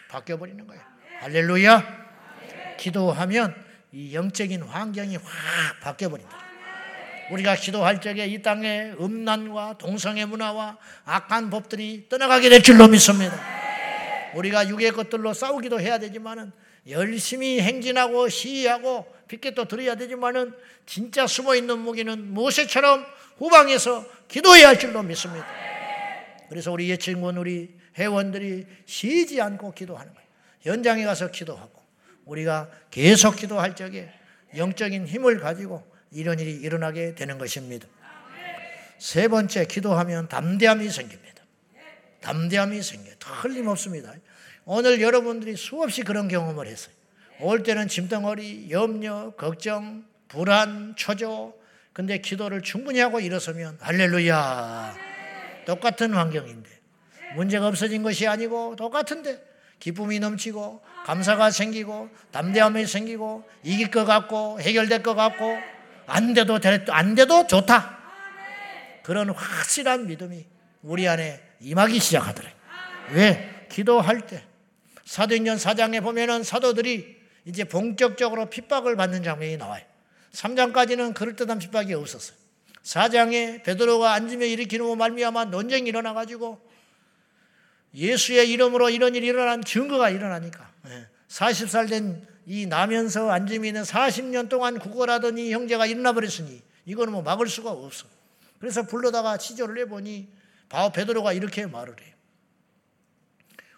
바뀌어 버리는 거예요. 할렐루야! 기도하면 이 영적인 환경이 확 바뀌어 버린다. 우리가 기도할 적에 이 땅의 음란과 동성애 문화와 악한 법들이 떠나가게 될 줄로 믿습니다. 우리가 육의 것들로 싸우기도 해야 되지만은 열심히 행진하고 시위하고 빗게또 드려야 되지만은 진짜 숨어 있는 무기는 모세처럼 후방에서 기도해야 할 줄로 믿습니다. 그래서 우리 예친군 우리 회원들이 쉬지 않고 기도하는 거예요. 현장에 가서 기도하고 우리가 계속 기도할 적에 영적인 힘을 가지고 이런 일이 일어나게 되는 것입니다. 세 번째 기도하면 담대함이 생깁니다. 담대함이 생겨요. 틀림없습니다. 오늘 여러분들이 수없이 그런 경험을 했어요. 올 때는 짐덩어리, 염려, 걱정, 불안, 초조. 근데 기도를 충분히 하고 일어서면 할렐루야. 똑같은 환경인데 문제가 없어진 것이 아니고 똑같은데 기쁨이 넘치고 감사가 생기고 담대함이 생기고 이길 것 같고 해결될 것 같고 안 돼도 안 돼도 좋다. 그런 확실한 믿음이 우리 안에 임하기 시작하더래. 왜? 기도할 때 사도행전 4장에 보면은 사도들이 이제 본격적으로 핍박을 받는 장면이 나와요. 3장까지는 그럴듯한 핍박이 없었어요. 4장에 베드로가 앉으며 일으키는 말미암아 논쟁이 일어나 가지고 예수의 이름으로 이런 일이 일어난 증거가 일어나니까 40살 된 이 나면서 있는 40년 동안 구걸하던 이 형제가 일어나 버렸으니 이거는 뭐 막을 수가 없어. 그래서 불러다가 치조를 해보니 바오 베드로가 이렇게 말을 해요.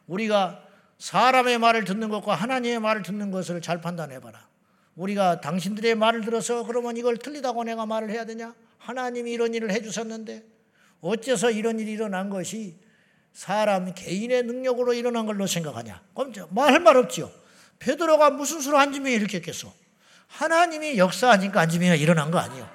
우리가 사람의 말을 듣는 것과 하나님의 말을 듣는 것을 잘 판단해봐라. 우리가 당신들의 말을 들어서 그러면 이걸 틀리다고 내가 말을 해야 되냐? 하나님이 이런 일을 해주셨는데 어째서 이런 일이 일어난 것이 사람 개인의 능력으로 일어난 걸로 생각하냐? 그럼 말할 말 없지요. 베드로가 무슨 수로 안지명이 일으켰겠어? 하나님이 역사하니까 안지명이 일어난 거 아니에요.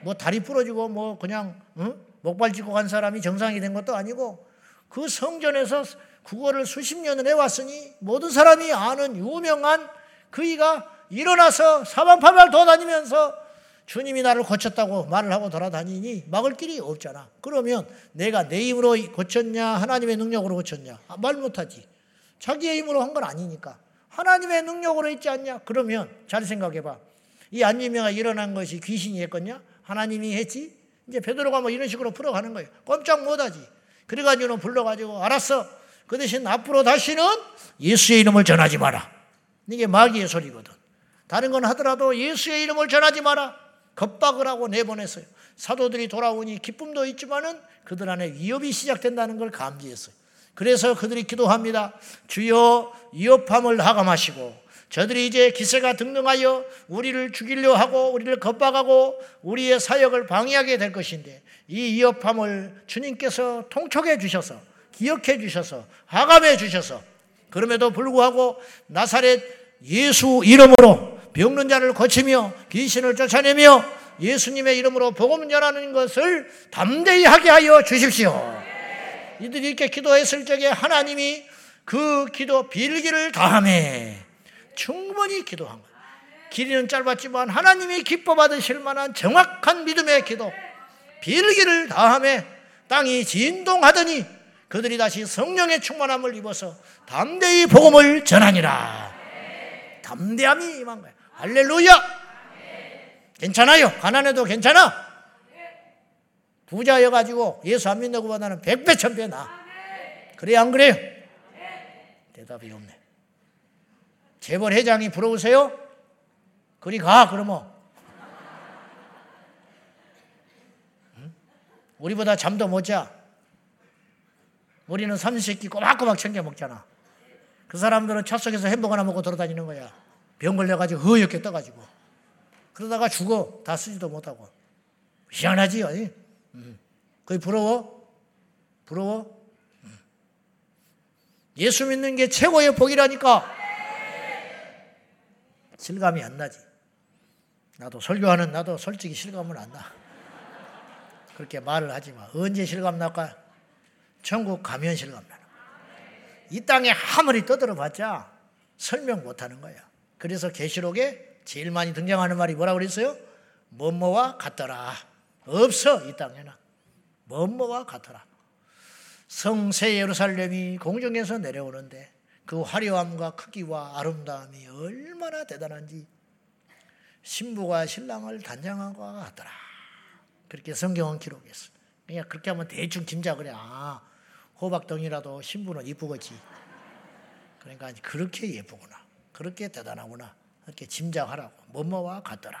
뭐 다리 부러지고 뭐 그냥 응? 목발 짚고 간 사람이 정상이 된 것도 아니고 그 성전에서 국어를 수십 년을 해왔으니 모든 사람이 아는 유명한 그이가 일어나서 사방팔방 돌아다니면서 주님이 나를 고쳤다고 말을 하고 돌아다니니 막을 길이 없잖아. 그러면 내가 내 힘으로 고쳤냐 하나님의 능력으로 고쳤냐 아, 말 못하지. 자기의 힘으로 한 건 아니니까 하나님의 능력으로 했지 않냐? 그러면 잘 생각해봐. 이 안지명가 일어난 것이 귀신이 했겠냐? 하나님이 했지? 이제 베드로가 뭐 이런 식으로 풀어가는 거예요. 꼼짝 못하지. 그래가지고 불러가지고 알았어. 그 대신 앞으로 다시는 예수의 이름을 전하지 마라. 이게 마귀의 소리거든. 다른 건 하더라도 예수의 이름을 전하지 마라. 겁박을 하고 내보냈어요. 사도들이 돌아오니 기쁨도 있지만은 그들 안에 위협이 시작된다는 걸 감지했어요. 그래서 그들이 기도합니다. 주여 위협함을 하감하시고 저들이 이제 기세가 등등하여 우리를 죽이려 하고 우리를 겁박하고 우리의 사역을 방해하게 될 것인데 이 위협함을 주님께서 통촉해 주셔서 기억해 주셔서 하감해 주셔서 그럼에도 불구하고 나사렛 예수 이름으로 병든 자를 고치며 귀신을 쫓아내며 예수님의 이름으로 복음 전하는 것을 담대히 하게 하여 주십시오. 이들이 이렇게 기도했을 적에 하나님이 그 기도 빌기를 다함에 충분히 기도한 거예요. 길이는 짧았지만 하나님이 기뻐 받으실 만한 정확한 믿음의 기도 빌기를 다함에 땅이 진동하더니 그들이 다시 성령의 충만함을 입어서 담대히 복음을 전하니라. 담대함이 임한 거예요. 할렐루야! 괜찮아요. 가난해도 괜찮아. 부자여가지고 예수 안 믿는 것보다는 백배 천배 나. 그래 안 그래요? 대답이 없네. 재벌 회장이 부러우세요? 그리 가 그러면 응? 우리보다 잠도 못 자. 우리는 삼시세끼 꼬박꼬박 챙겨 먹잖아. 그 사람들은 첫 속에서 햄버거나 먹고 돌아다니는 거야. 병 걸려가지고 허옇게 떠가지고. 그러다가 죽어. 다 쓰지도 못하고. 희한하지요. 응. 거의 부러워? 부러워? 예수 믿는 게 최고의 복이라니까. 실감이 안 나지. 나도 설교하는 나도 솔직히 실감은 안 나. 그렇게 말을 하지 마. 언제 실감 날까? 천국 가면 실감 나는 이 땅에 아무리 떠들어 봤자 설명 못 하는 거야. 그래서 계시록에 제일 많이 등장하는 말이 뭐라고 그랬어요? 뭐뭐와 같더라. 없어, 이 땅에는. 뭐뭐와 같더라. 성새 예루살렘이 공중에서 내려오는데 그 화려함과 크기와 아름다움이 얼마나 대단한지 신부가 신랑을 단장한 것 같더라. 그렇게 성경은 기록했어. 그냥 그렇게 하면 대충 짐작을 해. 아, 호박덩이라도 신부는 이쁘겠지. 그러니까 그렇게 예쁘구나. 그렇게 대단하구나. 그렇게 짐작하라고. 뭐뭐와 같더라.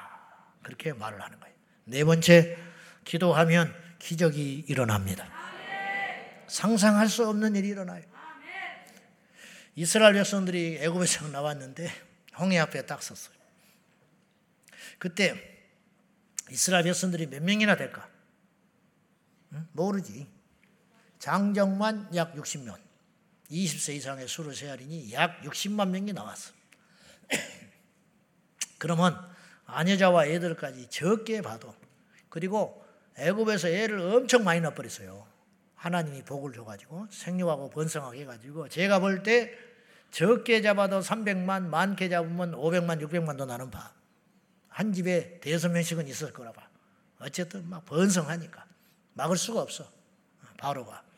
그렇게 말을 하는 거예요. 네 번째, 기도하면 기적이 일어납니다. 상상할 수 없는 일이 일어나요. 이스라엘 백성들이 애굽에서 나왔는데 홍해 앞에 딱 섰어요. 그때 이스라엘 백성들이 몇 명이나 될까? 응? 모르지. 장정만 약 60명. 20세 이상의 수를 세하리니 약 60만 명이 나왔어. 그러면 아내자와 애들까지 적게 봐도 그리고 애굽에서 애를 엄청 많이 낳버렸어요. 하나님이 복을 줘가지고 생육하고 번성하게 해가지고 제가 볼 때 적게 잡아도 300만, 많게 잡으면 500만, 600만도 나는 봐. 한 집에 대여섯 명씩은 있을 거라 봐. 어쨌든 막 번성하니까 막을 수가 없어. 바로가.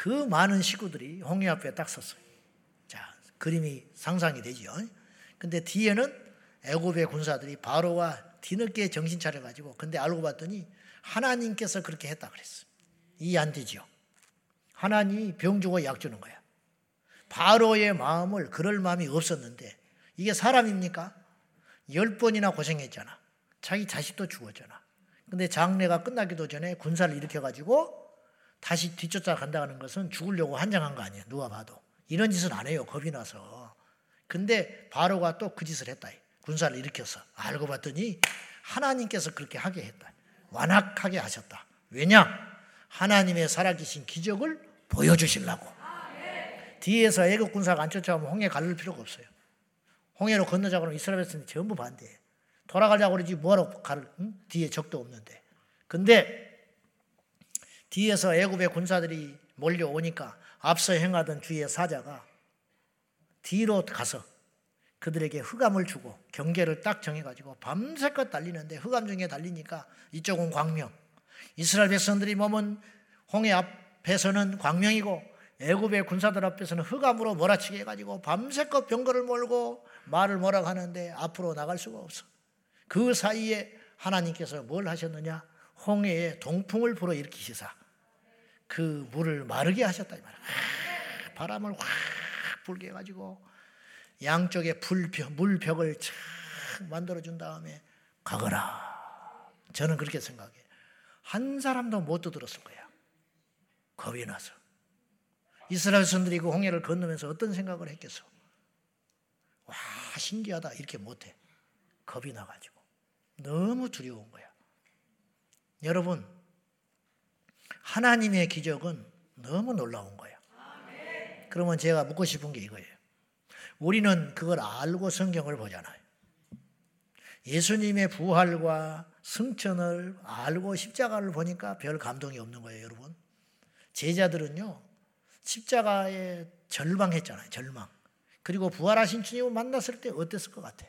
그 많은 식구들이 홍해 앞에 딱 섰어요. 자, 그림이 상상이 되죠. 근데 뒤에는 애굽의 군사들이 바로가 뒤늦게 정신 차려가지고 근데 알고 봤더니 하나님께서 그렇게 했다 그랬어. 이해 안 되죠. 하나님이 병 주고 약 주는 거야. 바로의 마음을 그럴 마음이 없었는데 이게 사람입니까? 열 번이나 고생했잖아. 자기 자식도 죽었잖아. 근데 장례가 끝나기도 전에 군사를 일으켜가지고 다시 뒤쫓아 간다는 것은 죽으려고 한장한 거 아니에요. 누가 봐도. 이런 짓은 안 해요. 겁이 나서. 근데 바로가 또 그 짓을 했다. 군사를 일으켜서. 알고 봤더니 하나님께서 그렇게 하게 했다. 완악하게 하셨다. 왜냐? 하나님의 살아계신 기적을 보여주시려고. 뒤에서 애국 군사가 안 쫓아오면 홍해 갈릴 필요가 없어요. 홍해로 건너자고 하면 이스라엘 백성이 전부 반대해. 돌아가자고 그러지 뭐하러 갈, 응? 뒤에 적도 없는데. 근데 뒤에서 애굽의 군사들이 몰려오니까 앞서 행하던 주의 사자가 뒤로 가서 그들에게 흑암을 주고 경계를 딱 정해가지고 밤새껏 달리는데 흑암 중에 달리니까 이쪽은 광명. 이스라엘 백성들이 머문 홍해 앞에서는 광명이고 애굽의 군사들 앞에서는 흑암으로 몰아치게 해가지고 밤새껏 병거를 몰고 말을 몰아 가는데 앞으로 나갈 수가 없어. 그 사이에 하나님께서 뭘 하셨느냐? 홍해에 동풍을 불어일으키시사 그 물을 마르게 하셨다 이 말이야. 바람을 확 불게 해가지고 양쪽에 불벽, 물벽을 착 만들어 준 다음에 가거라. 저는 그렇게 생각해. 한 사람도 못 떠들었을 거야. 겁이 나서. 이스라엘 선들이 그 홍해를 건너면서 어떤 생각을 했겠어? 와, 신기하다. 이렇게 못해. 겁이 나가지고. 너무 두려운 거야. 여러분, 하나님의 기적은 너무 놀라운 거예요. 그러면 제가 묻고 싶은 게 이거예요. 우리는 그걸 알고 성경을 보잖아요. 예수님의 부활과 승천을 알고 십자가를 보니까 별 감동이 없는 거예요, 여러분. 제자들은요, 십자가에 절망했잖아요, 절망. 그리고 부활하신 주님을 만났을 때 어땠을 것 같아?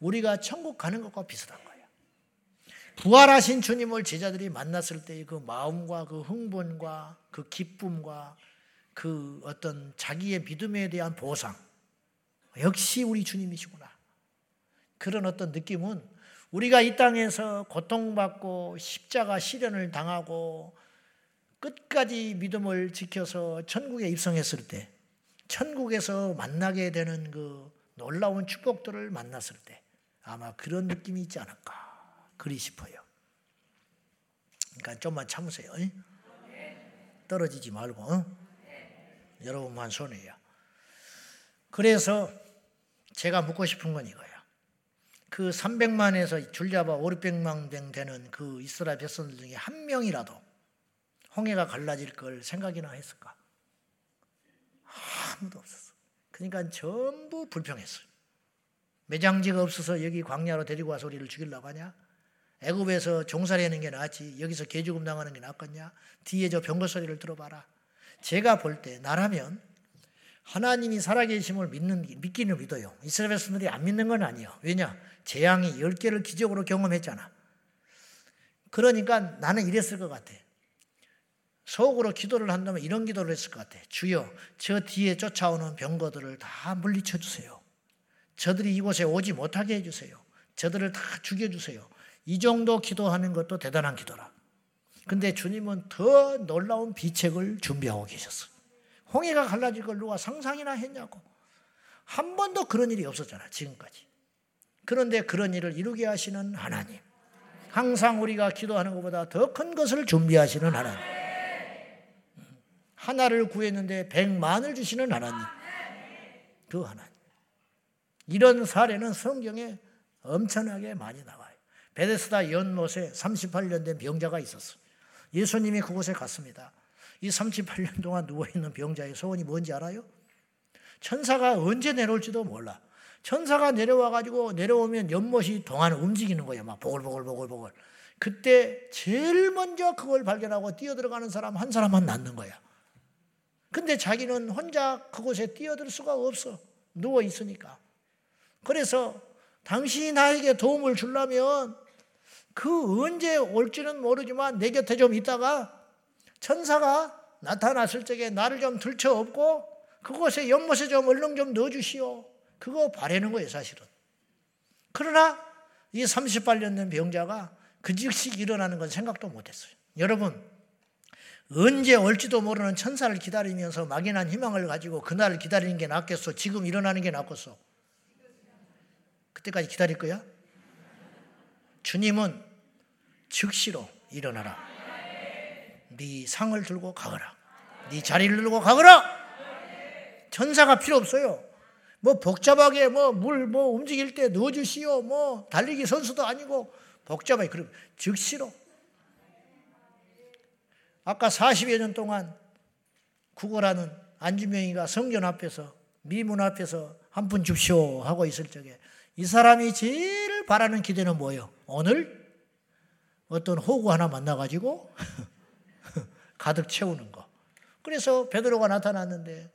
우리가 천국 가는 것과 비슷한 거예요. 부활하신 주님을 제자들이 만났을 때의 그 마음과 그 흥분과 그 기쁨과 그 어떤 자기의 믿음에 대한 보상. 역시 우리 주님이시구나. 그런 어떤 느낌은 우리가 이 땅에서 고통받고 십자가 시련을 당하고 끝까지 믿음을 지켜서 천국에 입성했을 때, 천국에서 만나게 되는 그 놀라운 축복들을 만났을 때, 아마 그런 느낌이 있지 않을까 그리 싶어요. 그러니까 좀만 참으세요. 떨어지지 말고 어? 여러분만 손해야. 그래서 제가 묻고 싶은 건 이거야. 그 300만에서 줄잡아 5, 600만 명 되는 그 이스라엘 백성들 중에 한 명이라도 홍해가 갈라질 걸 생각이나 했을까? 아무도 없었어. 그러니까 전부 불평했어요. 매장지가 없어서 여기 광야로 데리고 와서 우리를 죽이려고 하냐? 애굽에서 종살이 하는 게 낫지. 여기서 개죽음 당하는 게 낫겠냐? 뒤에 저 병거 소리를 들어봐라. 제가 볼 때 나라면 하나님이 살아계심을 믿는 믿기는 믿어요. 이스라엘 백성들이 안 믿는 건 아니에요. 왜냐? 재앙이 열 개를 기적으로 경험했잖아. 그러니까 나는 이랬을 것 같아. 속으로 기도를 한다면 이런 기도를 했을 것 같아. 주여, 저 뒤에 쫓아오는 병거들을 다 물리쳐 주세요. 저들이 이곳에 오지 못하게 해주세요. 저들을 다 죽여주세요. 이 정도 기도하는 것도 대단한 기도라. 근데 주님은 더 놀라운 비책을 준비하고 계셨어. 홍해가 갈라질 걸 누가 상상이나 했냐고. 한 번도 그런 일이 없었잖아, 지금까지. 그런데 그런 일을 이루게 하시는 하나님. 항상 우리가 기도하는 것보다 더 큰 것을 준비하시는 하나님. 하나를 구했는데 백만을 주시는 하나님. 그 하나님. 이런 사례는 성경에 엄청나게 많이 나와요. 베데스다 연못에 38년 된 병자가 있었어. 예수님이 그곳에 갔습니다. 이 38년 동안 누워있는 병자의 소원이 뭔지 알아요? 천사가 언제 내려올지도 몰라. 천사가 내려와가지고 내려오면 연못이 동안 움직이는 거예요. 막 보글보글보글보글. 그때 제일 먼저 그걸 발견하고 뛰어들어가는 사람 한 사람만 낳는 거야. 근데 자기는 혼자 그곳에 뛰어들 수가 없어. 누워 있으니까. 그래서 당신이 나에게 도움을 주려면 그 언제 올지는 모르지만 내 곁에 좀 있다가 천사가 나타났을 적에 나를 좀 들쳐업고 그곳에 연못에 좀 얼른 좀 넣어주시오. 그거 바라는 거예요, 사실은. 그러나 이 38년 된 병자가 그 즉시 일어나는 건 생각도 못 했어요. 여러분, 언제 올지도 모르는 천사를 기다리면서 막연한 희망을 가지고 그날을 기다리는 게 낫겠어? 지금 일어나는 게 낫겠어? 그때까지 기다릴 거야? 주님은 즉시로 일어나라. 네 상을 들고 가거라. 네 자리를 들고 가거라. 천사가 필요 없어요. 뭐 복잡하게 뭐 물뭐 뭐 움직일 때 넣어주시오. 뭐 달리기 선수도 아니고 복잡하게 그럼 즉시로. 아까 40여 년 동안 구걸하는 안주명이가 성전 앞에서 미문 앞에서 한 푼 줍시오 하고 있을 적에 이 사람이 제일 바라는 기대는 뭐예요? 오늘 어떤 호구 하나 만나가지고 가득 채우는 거. 그래서 베드로가 나타났는데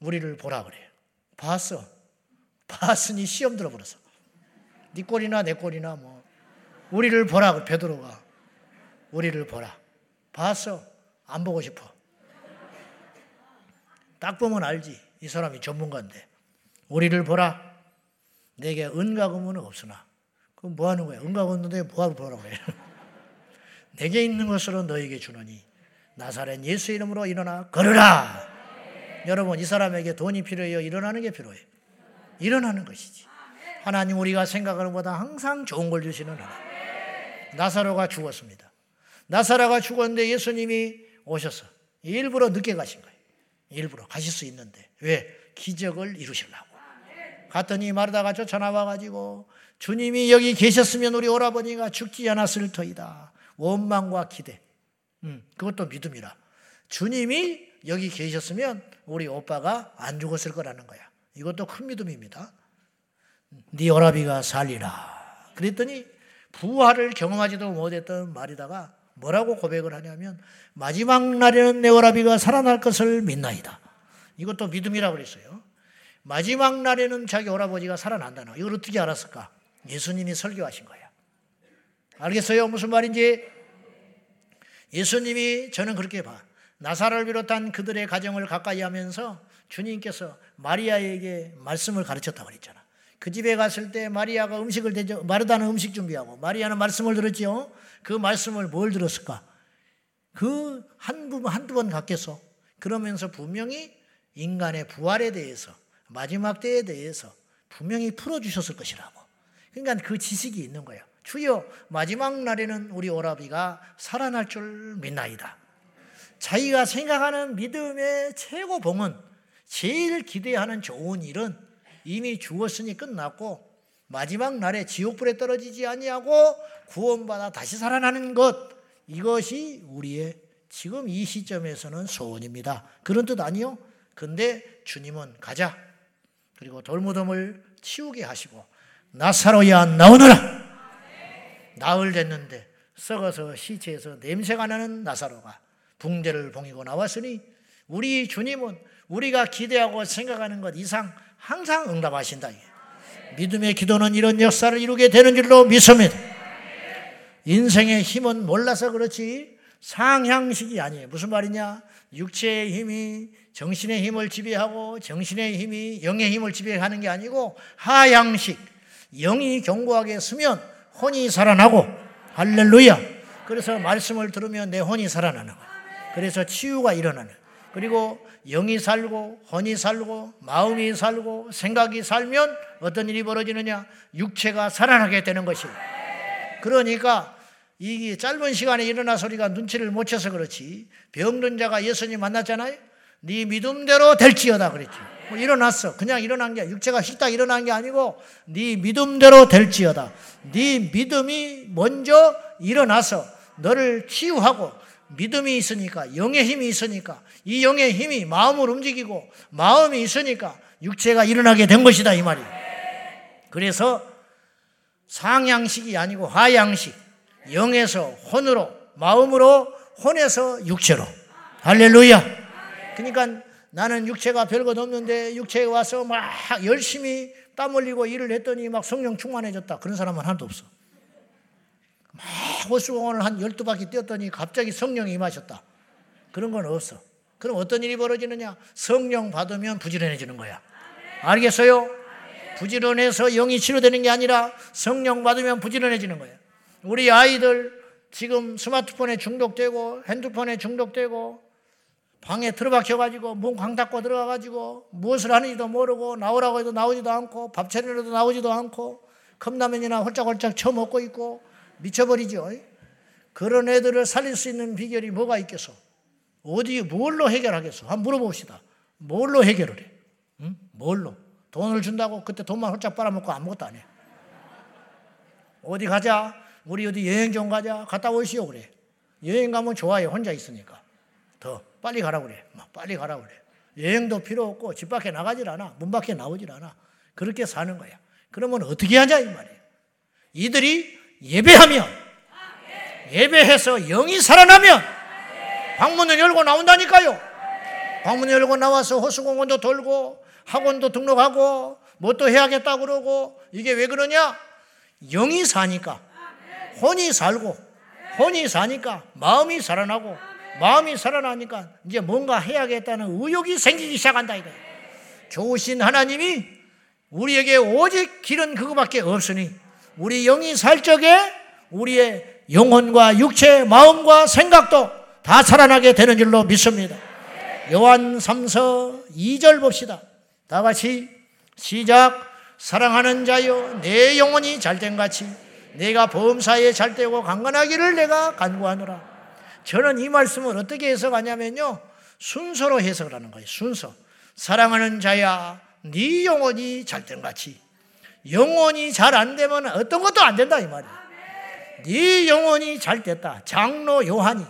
우리를 보라 그래요. 봤어. 봤으니 시험 들어버렸어. 네 꼴이나 내 꼴이나 뭐 우리를 보라 그 베드로가 우리를 보라. 봤어. 안 보고 싶어. 딱 보면 알지. 이 사람이 전문가인데. 우리를 보라. 내게 은과 금은 없으나. 그럼 뭐 하는 거야? 은과 없는데 뭐하러 보라고 해. 내게 있는 것으로 너에게 주노니. 나사렛 예수 이름으로 일어나 걸으라. 여러분 이 사람에게 돈이 필요해요. 일어나는 게 필요해요. 일어나는 것이지. 하나님 우리가 생각하는 것보다 항상 좋은 걸 주시는 하나님. 나사로가 죽었습니다. 나사로가 죽었는데 예수님이 오셔서 일부러 늦게 가신 거예요. 일부러 가실 수 있는데 왜? 기적을 이루시려고. 갔더니 마르다가 쫓아나와 가지고 주님이 여기 계셨으면 우리 오라버니가 죽지 않았을 터이다. 원망과 기대. 음, 그것도 믿음이라. 주님이 여기 계셨으면 우리 오빠가 안 죽었을 거라는 거야. 이것도 큰 믿음입니다. 네 오라비가 살리라. 그랬더니 부활을 경험하지도 못했던 말이다가 뭐라고 고백을 하냐면 마지막 날에는 내 오라비가 살아날 것을 믿나이다. 이것도 믿음이라고 그랬어요. 마지막 날에는 자기 오라버지가 살아난다는 이걸 어떻게 알았을까? 예수님이 설교하신 거야. 알겠어요? 무슨 말인지? 예수님이 저는 그렇게 봐. 나사를 비롯한 그들의 가정을 가까이 하면서 주님께서 마리아에게 말씀을 가르쳤다고 그랬잖아. 그 집에 갔을 때 마리아가 음식을 대접, 마르다는 음식 준비하고 마리아는 말씀을 들었지요. 그 말씀을 뭘 들었을까? 그 한두 한두 번 갔겠어. 그러면서 분명히 인간의 부활에 대해서 마지막 때에 대해서 분명히 풀어주셨을 것이라고. 그러니까 그 지식이 있는 거예요. 주여 마지막 날에는 우리 오라비가 살아날 줄 믿나이다. 자기가 생각하는 믿음의 최고 봉은 제일 기대하는 좋은 일은 이미 죽었으니 끝났고 마지막 날에 지옥불에 떨어지지 아니하고 구원받아 다시 살아나는 것 이것이 우리의 지금 이 시점에서는 소원입니다. 그런 뜻 아니요? 근데 주님은 가자. 그리고 돌무덤을 치우게 하시고 나사로야 나오너라. 나흘 됐는데 썩어서 시체에서 냄새가 나는 나사로가 붕대를 봉이고 나왔으니 우리 주님은 우리가 기대하고 생각하는 것 이상 항상 응답하신다. 믿음의 기도는 이런 역사를 이루게 되는 줄로 믿습니다. 인생의 힘은 몰라서 그렇지 상향식이 아니에요. 무슨 말이냐? 육체의 힘이 정신의 힘을 지배하고 정신의 힘이 영의 힘을 지배하는 게 아니고 하향식. 영이 견고하게 서면 혼이 살아나고 할렐루야. 그래서 말씀을 들으면 내 혼이 살아나는 거야. 그래서 치유가 일어나는. 그리고 영이 살고 혼이 살고 마음이 살고 생각이 살면 어떤 일이 벌어지느냐? 육체가 살아나게 되는 것이. 그러니까 이 짧은 시간에 일어나 소리가 눈치를 못 채서 그렇지. 병든 자가 예수님 만났잖아요. 네 믿음대로 될지어다 그랬지. 뭐 일어났어. 그냥 일어난 게 육체가 휙딱 일어난 게 아니고 네 믿음대로 될지어다. 네 믿음이 먼저 일어나서 너를 치유하고 믿음이 있으니까 영의 힘이 있으니까 이 영의 힘이 마음을 움직이고 마음이 있으니까 육체가 일어나게 된 것이다 이 말이에요. 그래서 상향식이 아니고 하향식 영에서 혼으로 마음으로 혼에서 육체로 할렐루야. 그러니까 나는 육체가 별것 없는데 육체에 와서 막 열심히 땀 흘리고 일을 했더니 막 성령 충만해졌다. 그런 사람은 하나도 없어. 막 호수공원을 한 12바퀴 뛰었더니 갑자기 성령이 임하셨다. 그런 건 없어. 그럼 어떤 일이 벌어지느냐? 성령 받으면 부지런해지는 거야. 알겠어요? 부지런해서 영이 치료되는 게 아니라 성령 받으면 부지런해지는 거야. 우리 아이들 지금 스마트폰에 중독되고 핸드폰에 중독되고 방에 들어박혀가지고 문 광 닫고 들어가가지고 무엇을 하는지도 모르고 나오라고 해도 나오지도 않고 밥 차리려도 나오지도 않고 컵라면이나 홀짝홀짝 처먹고 있고 미쳐버리죠. 그런 애들을 살릴 수 있는 비결이 뭐가 있겠어? 어디 뭘로 해결하겠어? 한번 물어봅시다. 뭘로 해결을 해? 응? 뭘로? 돈을 준다고 그때 돈만 홀짝 빨아먹고 아무것도 안 해. 어디 가자. 우리 어디 여행 좀 가자. 갔다 오시오 그래. 여행 가면 좋아요. 혼자 있으니까. 더 빨리 가라 그래. 막 빨리 가라 그래. 여행도 필요 없고 집 밖에 나가질 않아. 문 밖에 나오질 않아. 그렇게 사는 거야. 그러면 어떻게 하냐 이 말이에요. 이들이 예배하면 예배해서 영이 살아나면 방문을 열고 나온다니까요. 방문 열고 나와서 호수공원도 돌고 학원도 등록하고 뭐또 해야겠다 그러고 이게 왜 그러냐? 영이 사니까 혼이 살고 혼이 사니까 마음이 살아나고 마음이 살아나니까 이제 뭔가 해야겠다는 의욕이 생기기 시작한다 이거예요. 좋으신 하나님이 우리에게 오직 길은 그거밖에 없으니 우리 영이 살 적에 우리의 영혼과 육체, 마음과 생각도 다 살아나게 되는 줄로 믿습니다. 요한 3서 2절 봅시다. 다 같이 시작. 사랑하는 자여 내 영혼이 잘된 같이 내가 범사에 잘되고 강건하기를 내가 간구하노라. 저는 이 말씀을 어떻게 해석하냐면요. 순서로 해석을 하는 거예요. 순서. 사랑하는 자야 네 영혼이 잘된 같이 영혼이 잘 안 되면 어떤 것도 안 된다 이 말이에요. 네 영혼이 잘 됐다. 장로 요한이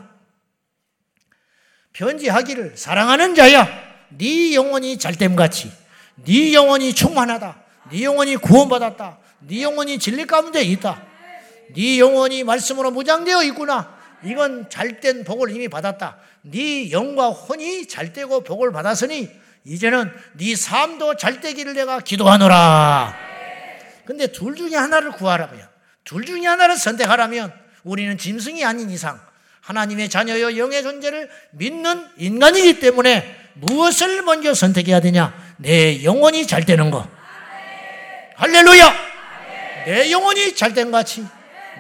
편지하기를 사랑하는 자야 네 영혼이 잘됨 같이 네 영혼이 충만하다. 네 영혼이 구원받았다. 네 영혼이 진리 가운데 있다. 네 영혼이 말씀으로 무장되어 있구나. 이건 잘된 복을 이미 받았다. 네 영과 혼이 잘되고 복을 받았으니 이제는 네 삶도 잘되기를 내가 기도하노라. 근데 둘 중에 하나를 구하라면, 둘 중에 하나를 선택하라면 우리는 짐승이 아닌 이상 하나님의 자녀여 영의 존재를 믿는 인간이기 때문에 무엇을 먼저 선택해야 되냐? 내 영혼이 잘 되는 거. 할렐루야! 내 영혼이 잘 된 같이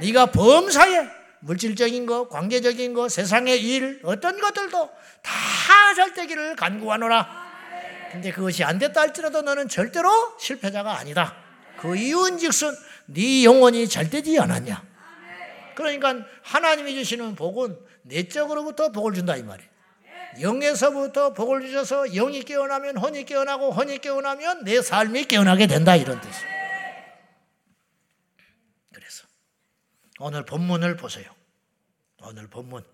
네가 범사에 물질적인 거, 관계적인 거, 세상의 일, 어떤 것들도 다 잘 되기를 간구하노라. 근데 그것이 안 됐다 할지라도 너는 절대로 실패자가 아니다. 그 이유는 즉슨 네 영혼이 잘 되지 않았냐? 그러니까 하나님이 주시는 복은 내적으로부터 복을 준다 이 말이에요. 영에서부터 복을 주셔서 영이 깨어나면 혼이 깨어나고 혼이 깨어나면 내 삶이 깨어나게 된다 이런 뜻이에요. 그래서 오늘 본문을 보세요. 오늘 본문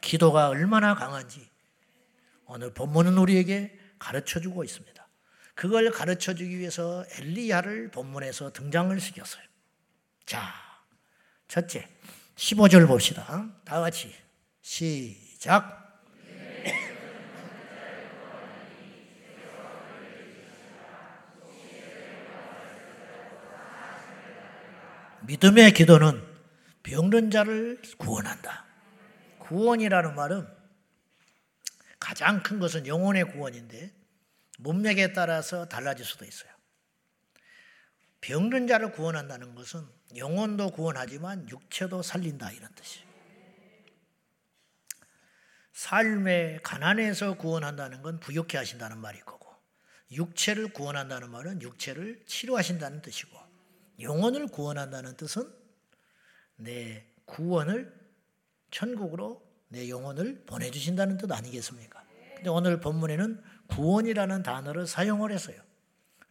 기도가 얼마나 강한지 오늘 본문은 우리에게 가르쳐 주고 있습니다. 그걸 가르쳐 주기 위해서 엘리야를 본문에서 등장을 시켰어요. 자, 첫째, 15절 봅시다. 다 같이 시작. 믿음의 기도는 병든 자를 구원한다. 구원이라는 말은 가장 큰 것은 영혼의 구원인데 문맥에 따라서 달라질 수도 있어요. 병든 자를 구원한다는 것은 영혼도 구원하지만 육체도 살린다 이런 뜻이에요. 삶의 가난에서 구원한다는 건 부욕해 하신다는 말일 거고 육체를 구원한다는 말은 육체를 치료하신다는 뜻이고 영혼을 구원한다는 뜻은 내 구원을 천국으로 내 영혼을 보내주신다는 뜻 아니겠습니까? 근데 오늘 본문에는 구원이라는 단어를 사용을 했어요.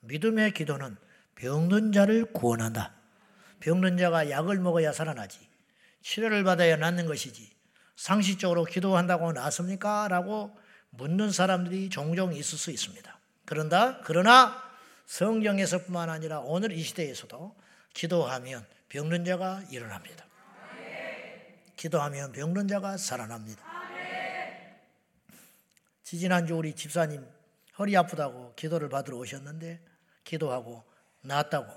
믿음의 기도는 병든 자를 구원한다. 병든 자가 약을 먹어야 살아나지. 치료를 받아야 낫는 것이지. 상식적으로 기도한다고 낫습니까? 라고 묻는 사람들이 종종 있을 수 있습니다. 그런다. 그러나 성경에서뿐만 아니라 오늘 이 시대에서도 기도하면 병든 자가 일어납니다. 기도하면 병든 자가 살아납니다. 지지난주 우리 집사님 허리 아프다고 기도를 받으러 오셨는데 기도하고 나았다고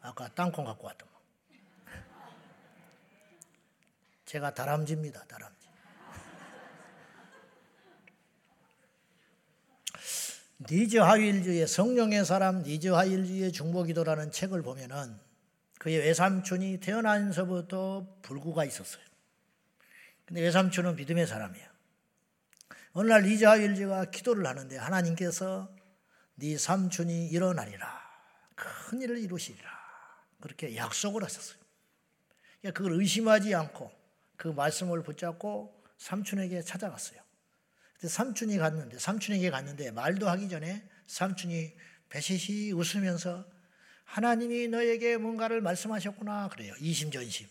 아까 땅콩 갖고 왔더만 제가 다람쥐입니다 다람쥐 리즈 하월즈의 성령의 사람 리즈 하월즈의 중보기도라는 책을 보면은 그의 외삼촌이 태어나서부터 불구가 있었어요. 근데 외삼촌은 믿음의 사람이야. 어느 날 리즈 하월즈가 기도를 하는데 하나님께서 네 삼촌이 일어나리라. 큰 일을 이루시리라. 그렇게 약속을 하셨어요. 그걸 의심하지 않고 그 말씀을 붙잡고 삼촌에게 찾아갔어요. 삼촌이 갔는데 삼촌에게 갔는데 말도 하기 전에 삼촌이 배시시 웃으면서 하나님이 너에게 뭔가를 말씀하셨구나 그래요. 이심전심.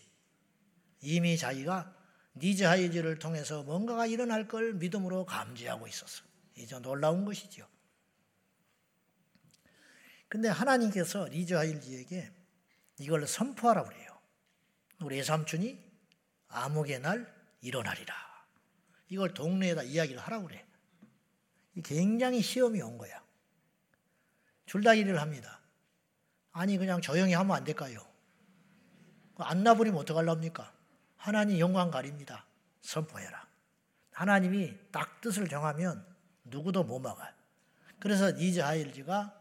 이미 자기가 리즈 하월즈를 통해서 뭔가가 일어날 걸 믿음으로 감지하고 있었어. 이제 놀라운 것이죠. 근데 하나님께서 리즈 하월즈에게 이걸 선포하라 그래요. 우리 삼촌이 암흑의 날 일어나리라. 이걸 동네에다 이야기를 하라고 그래. 굉장히 시험이 온 거야. 줄다리를 합니다. 아니 그냥 조용히 하면 안 될까요? 안 나버리면 어떡하렵니까? 하나님 영광 가립니다. 선포해라. 하나님이 딱 뜻을 정하면 누구도 못 막아요. 그래서 니즈 하일지가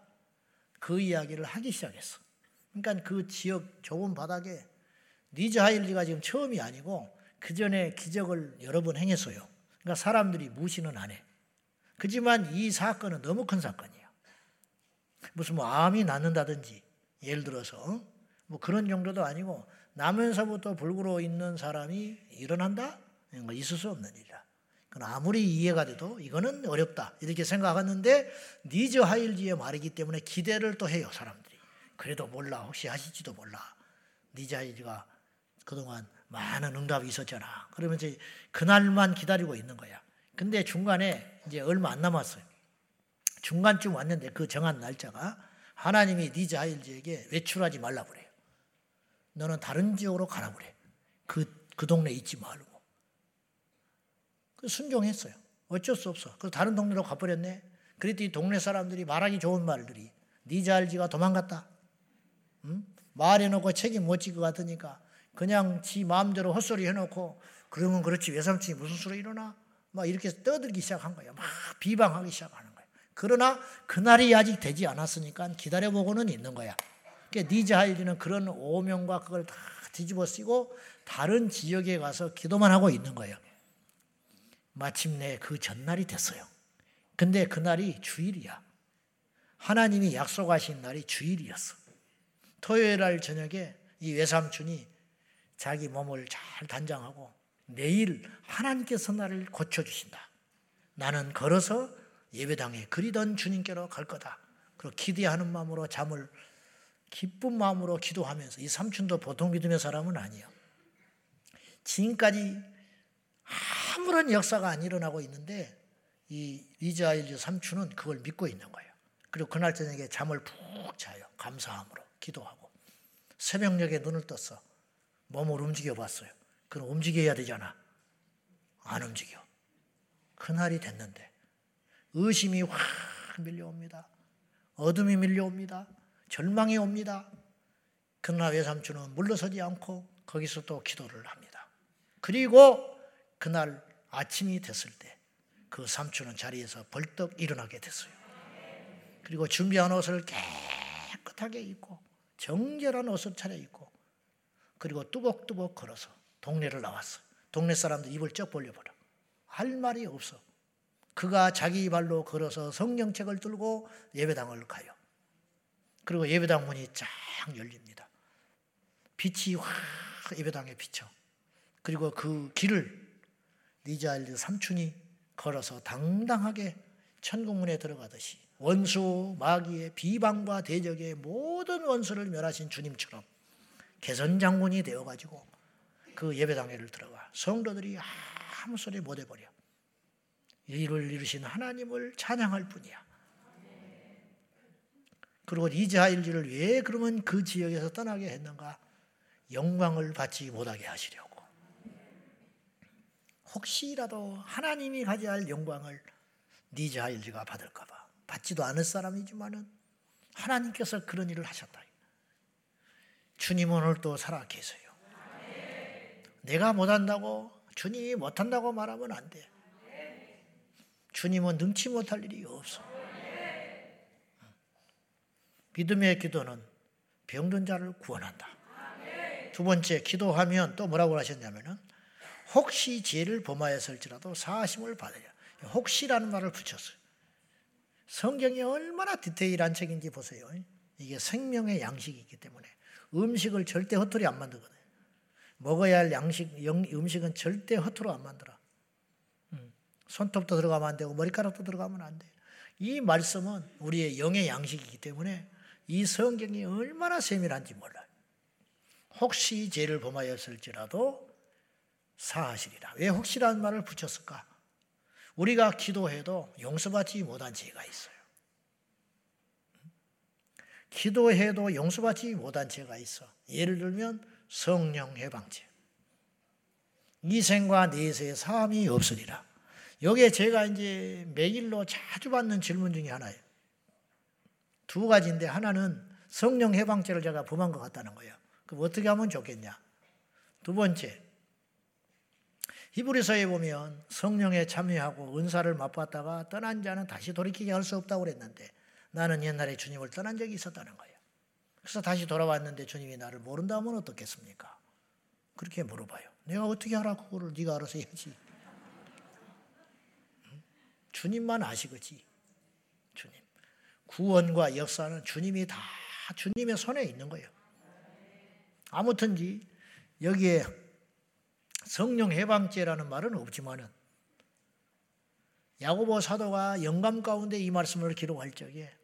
그 이야기를 하기 시작했어. 그러니까 그 지역 좁은 바닥에 니즈 하일지가 지금 처음이 아니고 그 전에 기적을 여러 번 행했어요. 그러니까 사람들이 무시는 안 해. 그지만 이 사건은 너무 큰 사건이야. 무슨 뭐 암이 낫는다든지 예를 들어서 어? 뭐 그런 정도도 아니고 나면서부터 불구로 있는 사람이 일어난다? 이런 거 있을 수 없는 일이다. 아무리 이해가 돼도 이거는 어렵다. 이렇게 생각하는데 리즈 하월즈의 말이기 때문에 기대를 또 해요, 사람들이. 그래도 몰라. 혹시 하실지도 몰라. 리즈 하월즈가 그동안 많은 응답이 있었잖아. 그러면서 그날만 기다리고 있는 거야. 근데 중간에 이제 얼마 안 남았어요. 중간쯤 왔는데 그 정한 날짜가 하나님이 리즈 하월즈에게 외출하지 말라 그래요. 너는 다른 지역으로 가라 그래. 그, 그 동네 있지 말고. 그 순종했어요. 어쩔 수 없어. 그 다른 동네로 가버렸네. 그랬더니 동네 사람들이 말하기 좋은 말들이 니즈 알지가 도망갔다. 응? 말해놓고 책임 못질것 같으니까 그냥 지 마음대로 헛소리 해놓고 그러면 그렇지 외삼촌이 무슨 수로 일어나? 막 이렇게 떠들기 시작한 거야. 막 비방하기 시작하는 그러나 그날이 아직 되지 않았으니까 기다려보고는 있는 거야. 그러니까 니즈하일리는 그런 오명과 그걸 다 뒤집어 쓰고 다른 지역에 가서 기도만 하고 있는 거예요. 마침내 그 전날이 됐어요. 근데 그날이 주일이야. 하나님이 약속하신 날이 주일이었어. 토요일 날 저녁에 이 외삼촌이 자기 몸을 잘 단장하고 내일 하나님께서 나를 고쳐주신다. 나는 걸어서 예배당에 그리던 주님께로 갈 거다. 그리고 기대하는 마음으로 잠을 기쁜 마음으로 기도하면서 이 삼촌도 보통 믿음의 사람은 아니에요. 지금까지 아무런 역사가 안 일어나고 있는데 이 리즈 하월즈 삼촌은 그걸 믿고 있는 거예요. 그리고 그날 저녁에 잠을 푹 자요. 감사함으로 기도하고 새벽녘에 눈을 떴어. 몸을 움직여 봤어요. 그럼 움직여야 되잖아. 안 움직여. 그날이 됐는데 의심이 확 밀려옵니다. 어둠이 밀려옵니다. 절망이 옵니다. 그러나 외삼촌은 물러서지 않고 거기서 또 기도를 합니다. 그리고 그날 아침이 됐을 때 그 삼촌은 자리에서 벌떡 일어나게 됐어요. 그리고 준비한 옷을 깨끗하게 입고 정결한 옷을 차려입고 그리고 뚜벅뚜벅 걸어서 동네를 나왔어. 동네 사람들 입을 쩍 벌려버려. 할 말이 없어. 그가 자기 발로 걸어서 성경책을 들고 예배당을 가요. 그리고 예배당 문이 쫙 열립니다. 빛이 확 예배당에 비쳐. 그리고 그 길을 리자일드 삼촌이 걸어서 당당하게 천국문에 들어가듯이 원수 마귀의 비방과 대적의 모든 원수를 멸하신 주님처럼 개선 장군이 되어 가지고 그 예배당에를 들어가 성도들이 아무 소리 못 해버려 이를 이루신 하나님을 찬양할 뿐이야. 그리고 이자일지를 왜 그러면 그 지역에서 떠나게 했는가? 영광을 받지 못하게 하시려고. 혹시라도 하나님이 가져야 할 영광을 니자일지가 받을까봐 받지도 않을 사람이지만은 하나님께서 그런 일을 하셨다. 주님은 오늘 또 살아 계세요. 내가 못한다고 주님이 못한다고 말하면 안 돼. 주님은 능치 못할 일이 없어. 믿음의 기도는 병든 자를 구원한다. 두 번째, 기도하면 또 뭐라고 하셨냐면은 혹시 죄를 범하였을지라도 사하심을 받으려. 혹시라는 말을 붙였어요. 성경이 얼마나 디테일한 책인지 보세요. 이게 생명의 양식이기 때문에 음식을 절대 허투루 안 만들거든요. 먹어야 할 양식, 음식은 절대 허투루 안 만들어. 음, 손톱도 들어가면 안 되고 머리카락도 들어가면 안 돼. 이 말씀은 우리의 영의 양식이기 때문에 이 성경이 얼마나 세밀한지 몰라요. 혹시 죄를 범하였을지라도 사하시리라. 왜 혹시라는 말을 붙였을까? 우리가 기도해도 용서받지 못한 죄가 있어요. 기도해도 용서받지 못한 죄가 있어. 예를 들면 성령 해방죄. 이생과 내세의 사함이 없으리라. 여기에 제가 이제 매일로 자주 받는 질문 중에 하나예요. 두 가지인데 하나는 성령 해방죄를 제가 범한 것 같다는 거예요. 그럼 어떻게 하면 좋겠냐? 두 번째, 히브리서에 보면 성령에 참여하고 은사를 맛봤다가 떠난 자는 다시 돌이키게 할 수 없다고 그랬는데 나는 옛날에 주님을 떠난 적이 있었다는 거예요. 그래서 다시 돌아왔는데 주님이 나를 모른다면 어떻겠습니까? 그렇게 물어봐요. 내가 어떻게 하라고 그걸 네가 알아서 해야지. 주님만 아시겠지. 주님. 구원과 역사는 주님이 다 주님의 손에 있는 거예요. 아무튼지 여기에 성령 해방죄라는 말은 없지만은 야고보 사도가 영감 가운데 이 말씀을 기록할 적에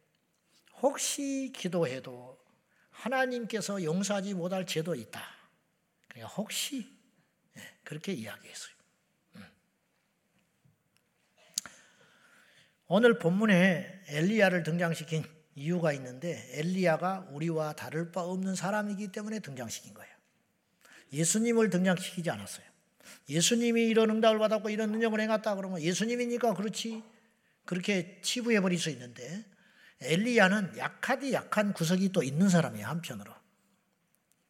혹시 기도해도 하나님께서 용서하지 못할 죄도 있다. 그러니까 혹시 예, 그렇게 이야기했어요. 음. 오늘 본문에 엘리야를 등장시킨 이유가 있는데 엘리야가 우리와 다를 바 없는 사람이기 때문에 등장시킨 거예요. 예수님을 등장시키지 않았어요. 예수님이 이런 응답을 받았고 이런 능력을 행했다 그러면 예수님이니까 그렇지 그렇게 치부해 버릴 수 있는데 엘리야는 약하디 약한 구석이 또 있는 사람이에요 한편으로.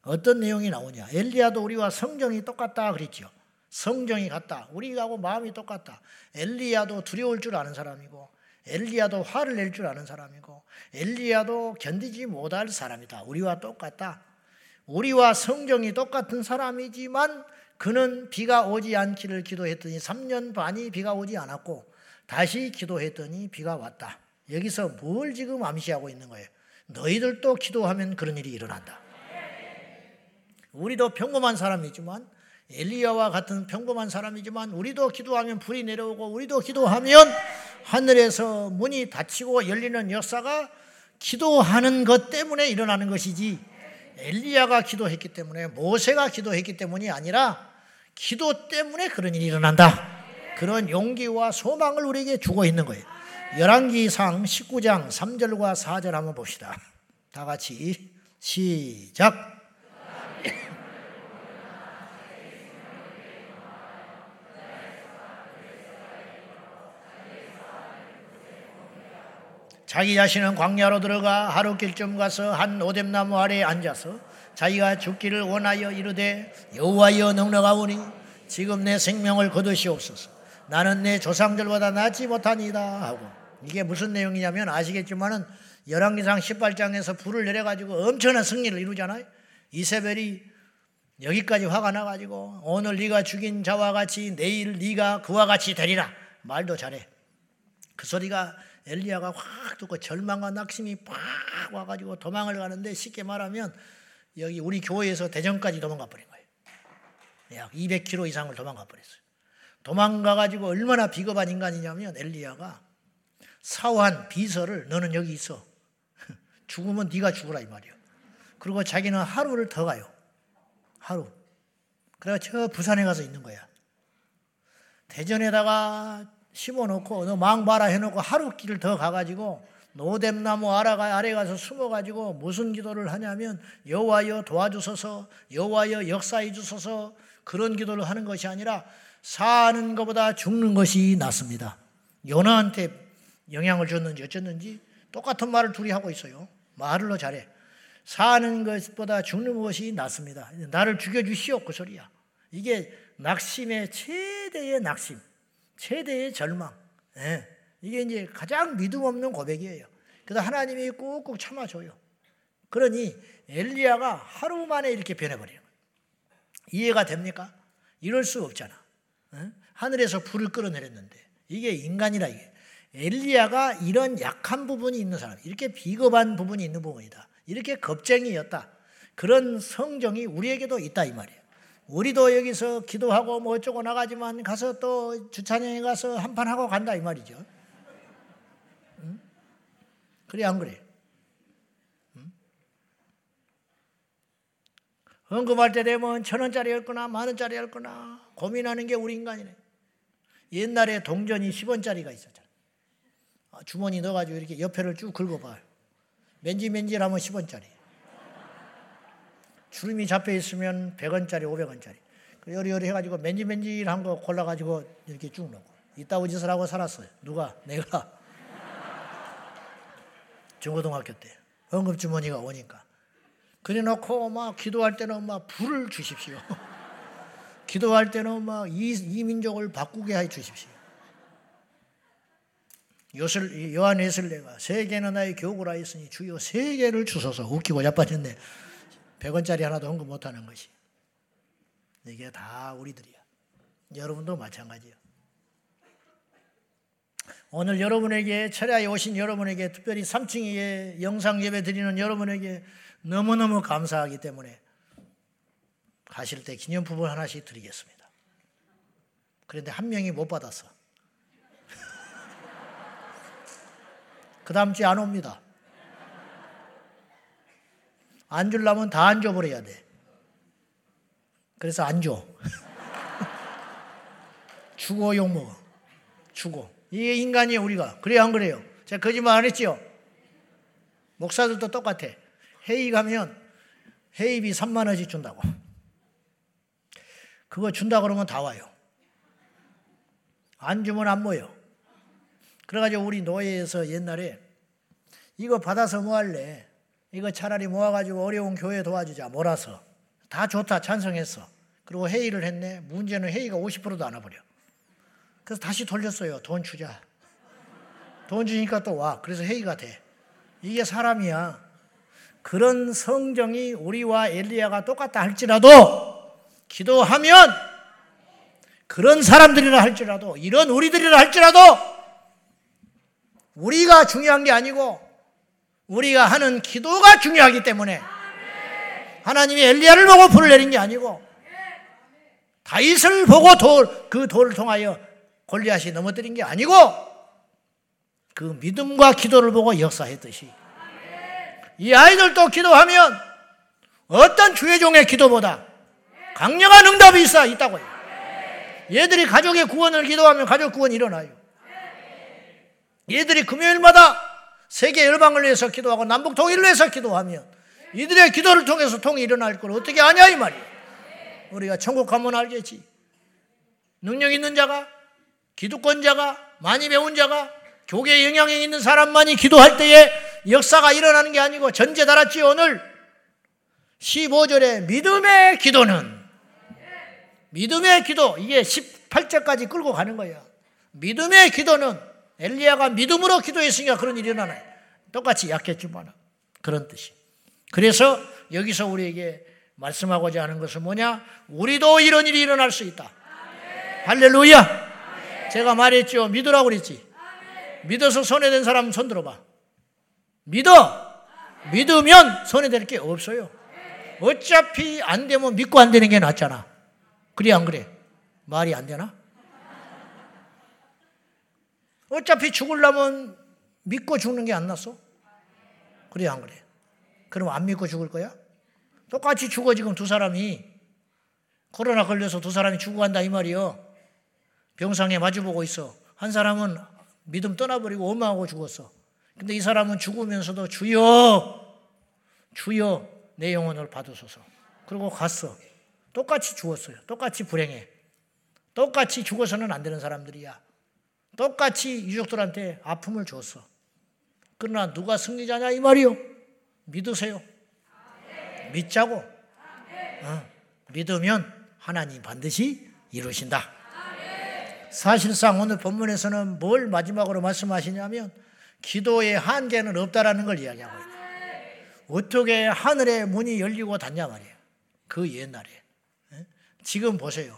어떤 내용이 나오냐? 엘리야도 우리와 성정이 똑같다 그랬죠. 성정이 같다. 우리하고 마음이 똑같다. 엘리야도 두려울 줄 아는 사람이고 엘리야도 화를 낼 줄 아는 사람이고 엘리야도 견디지 못할 사람이다. 우리와 똑같다. 우리와 성정이 똑같은 사람이지만 그는 비가 오지 않기를 기도했더니 3년 반이 비가 오지 않았고 다시 기도했더니 비가 왔다. 여기서 뭘 지금 암시하고 있는 거예요? 너희들도 기도하면 그런 일이 일어난다. 우리도 평범한 사람이지만 엘리야와 같은 평범한 사람이지만 우리도 기도하면 불이 내려오고 우리도 기도하면 하늘에서 문이 닫히고 열리는 역사가 기도하는 것 때문에 일어나는 것이지 엘리야가 기도했기 때문에 모세가 기도했기 때문이 아니라 기도 때문에 그런 일이 일어난다. 그런 용기와 소망을 우리에게 주고 있는 거예요. 열왕기상 19장 3절과 4절 한번 봅시다. 다 같이 시작. 자기 자신은 광야로 들어가 하루 길쯤 가서 한 오뎀나무 아래에 앉아서 자기가 죽기를 원하여 이르되 여호와여 넉넉하오니 지금 내 생명을 거두시옵소서 나는 내 조상들보다 낫지 못하니다 하고 이게 무슨 내용이냐면 아시겠지만은 열왕기상 18장에서 불을 내려가지고 엄청난 승리를 이루잖아요 이세벨이 여기까지 화가 나가지고 오늘 네가 죽인 자와 같이 내일 네가 그와 같이 되리라 말도 잘해 그 소리가 엘리야가 확 듣고 절망과 낙심이 팍 와가지고 도망을 가는데 쉽게 말하면 여기 우리 교회에서 대전까지 도망가 버린 거예요. 약 200km 이상을 도망가 버렸어요. 도망가가지고 얼마나 비겁한 인간이냐면 엘리야가 사후한 비서를 너는 여기 있어. 죽으면 네가 죽으라 이 말이야. 그리고 자기는 하루를 더 가요. 하루. 그래서 저 부산에 가서 있는 거야. 대전에다가 심어놓고 너 망봐라 해놓고 하루 길을 더 가가지고 노뎀나무 아라가 아래 가서 숨어가지고 무슨 기도를 하냐면 여호와여 도와주소서 여호와여 역사해 주소서 그런 기도를 하는 것이 아니라 사는 것보다 죽는 것이 낫습니다. 요나한테 영향을 줬는지 어쨌는지 똑같은 말을 둘이 하고 있어요. 말을로 잘해. 사는 것보다 죽는 것이 낫습니다. 나를 죽여주시오 그 소리야. 이게 낙심의 최대의 낙심. 최대의 절망. 예. 이게 이제 가장 믿음 없는 고백이에요. 그래서 하나님이 꾹꾹 참아줘요. 그러니 엘리야가 하루 만에 이렇게 변해버려요. 이해가 됩니까? 이럴 수 없잖아. 예? 하늘에서 불을 끌어내렸는데 이게 인간이라 이게. 엘리야가 이런 약한 부분이 있는 사람, 이렇게 비겁한 부분이 있는 부분이다. 이렇게 겁쟁이였다. 그런 성정이 우리에게도 있다 이 말이에요. 우리도 여기서 기도하고 뭐 어쩌고 나가지만 가서 또 주차장에 가서 한판 하고 간다 이 말이죠. 응? 그래 안 그래? 언급할 때 되면 천 원짜리 할 거나 만 원짜리 할 거나 고민하는 게 우리 인간이네. 옛날에 동전이 10원짜리가 있었잖아. 아, 주머니 넣어가지고 이렇게 옆에를 쭉 긁어봐요. 맨지맨지하면 10원짜리. 주름이 잡혀 있으면 100원짜리, 500원짜리. 요리요리 해가지고 맨지맨지한 거 골라가지고 이렇게 쭉 넣고. 이따구 짓을 하고 살았어요. 누가? 내가. 중고등학교 때. 응급주머니가 오니까. 그래 놓고 막 기도할 때는 막 불을 주십시오. 기도할 때는 막 이, 이 민족을 바꾸게 해 주십시오. 요술, 요한 예술내가 세계는 나의 교구라 했으니 주여 세계를 주소서 웃기고 자빠졌네. 100원짜리 하나도 헌금 못하는 것이. 이게 다 우리들이야. 여러분도 마찬가지예요. 오늘 여러분에게 철야에 오신 여러분에게 특별히 3층에 영상 예배 드리는 여러분에게 너무너무 감사하기 때문에 가실 때 기념품을 하나씩 드리겠습니다. 그런데 한 명이 못 받았어. 그 다음 주에 안 옵니다. 안 주려면 다 안 줘버려야 돼. 그래서 안 줘. 주고 욕먹어. 주고. 이게 인간이에요, 우리가. 그래요, 안 그래요? 제가 거짓말 안 했지요? 목사들도 똑같아. 회의 가면 회의비 3만 원씩 준다고. 그거 준다 그러면 다 와요. 안 주면 안 모여. 그래가지고 우리 노예에서 옛날에 이거 받아서 뭐 할래? 이거 차라리 모아가지고 어려운 교회 도와주자. 몰아서. 다 좋다. 찬성했어. 그리고 회의를 했네. 문제는 회의가 50%도 안 와버려. 그래서 다시 돌렸어요. 돈 주자. 돈 주니까 또 와. 그래서 회의가 돼. 이게 사람이야. 그런 성정이 우리와 엘리야가 똑같다 할지라도 기도하면 그런 사람들이라 할지라도 이런 우리들이라 할지라도 우리가 중요한 게 아니고 우리가 하는 기도가 중요하기 때문에 하나님이 엘리야를 보고 불을 내린 게 아니고 다윗을 보고 돌, 그 돌을 통하여 골리앗이 넘어뜨린 게 아니고 그 믿음과 기도를 보고 역사했듯이 이 아이들도 기도하면 어떤 주의 종의 기도보다 강력한 응답이 있어 있다고요. 얘들이 가족의 구원을 기도하면 가족 구원이 일어나요. 얘들이 금요일마다 세계 열방을 위해서 기도하고 남북 통일을 위해서 기도하면 이들의 기도를 통해서 통이 일어날 걸 어떻게 아냐 이 말이에요. 우리가 천국 가면 알겠지. 능력 있는 자가 기득권자가 많이 배운 자가 교계에 영향력 있는 사람만이 기도할 때에 역사가 일어나는 게 아니고 전제 달았지 오늘 15절에 믿음의 기도는 믿음의 기도 이게 18절까지 끌고 가는 거예요. 믿음의 기도는 엘리야가 믿음으로 기도했으니까 그런 일이 일어나요. 똑같이 약했지만 그런 뜻이. 그래서 여기서 우리에게 말씀하고자 하는 것은 뭐냐? 우리도 이런 일이 일어날 수 있다. 할렐루야. 제가 말했죠. 믿으라고 그랬지. 믿어서 손해된 사람 손 들어봐. 믿어. 믿으면 손해될 게 없어요. 어차피 안 되면 믿고 안 되는 게 낫잖아. 그래, 안 그래? 말이 안 되나? 어차피 죽을라면 믿고 죽는 게 안 낫어? 그래, 안 그래? 그럼 안 믿고 죽을 거야? 똑같이 죽어, 지금 두 사람이. 코로나 걸려서 두 사람이 죽어간다, 이 말이요. 병상에 마주보고 있어. 한 사람은 믿음 떠나버리고 원망하고 죽었어. 근데 이 사람은 죽으면서도 주여, 주여, 내 영혼을 받으소서. 그리고 갔어. 똑같이 죽었어요. 똑같이 불행해. 똑같이 죽어서는 안 되는 사람들이야. 똑같이 유족들한테 아픔을 줬어. 그러나 누가 승리자냐 이 말이요. 믿으세요. 믿자고. 어, 믿으면 하나님 반드시 이루신다. 사실상 오늘 본문에서는 뭘 마지막으로 말씀하시냐면 기도의 한계는 없다라는 걸 이야기하고 있다. 어떻게 하늘의 문이 열리고 닫냐 말이에요. 그 옛날에. 지금 보세요.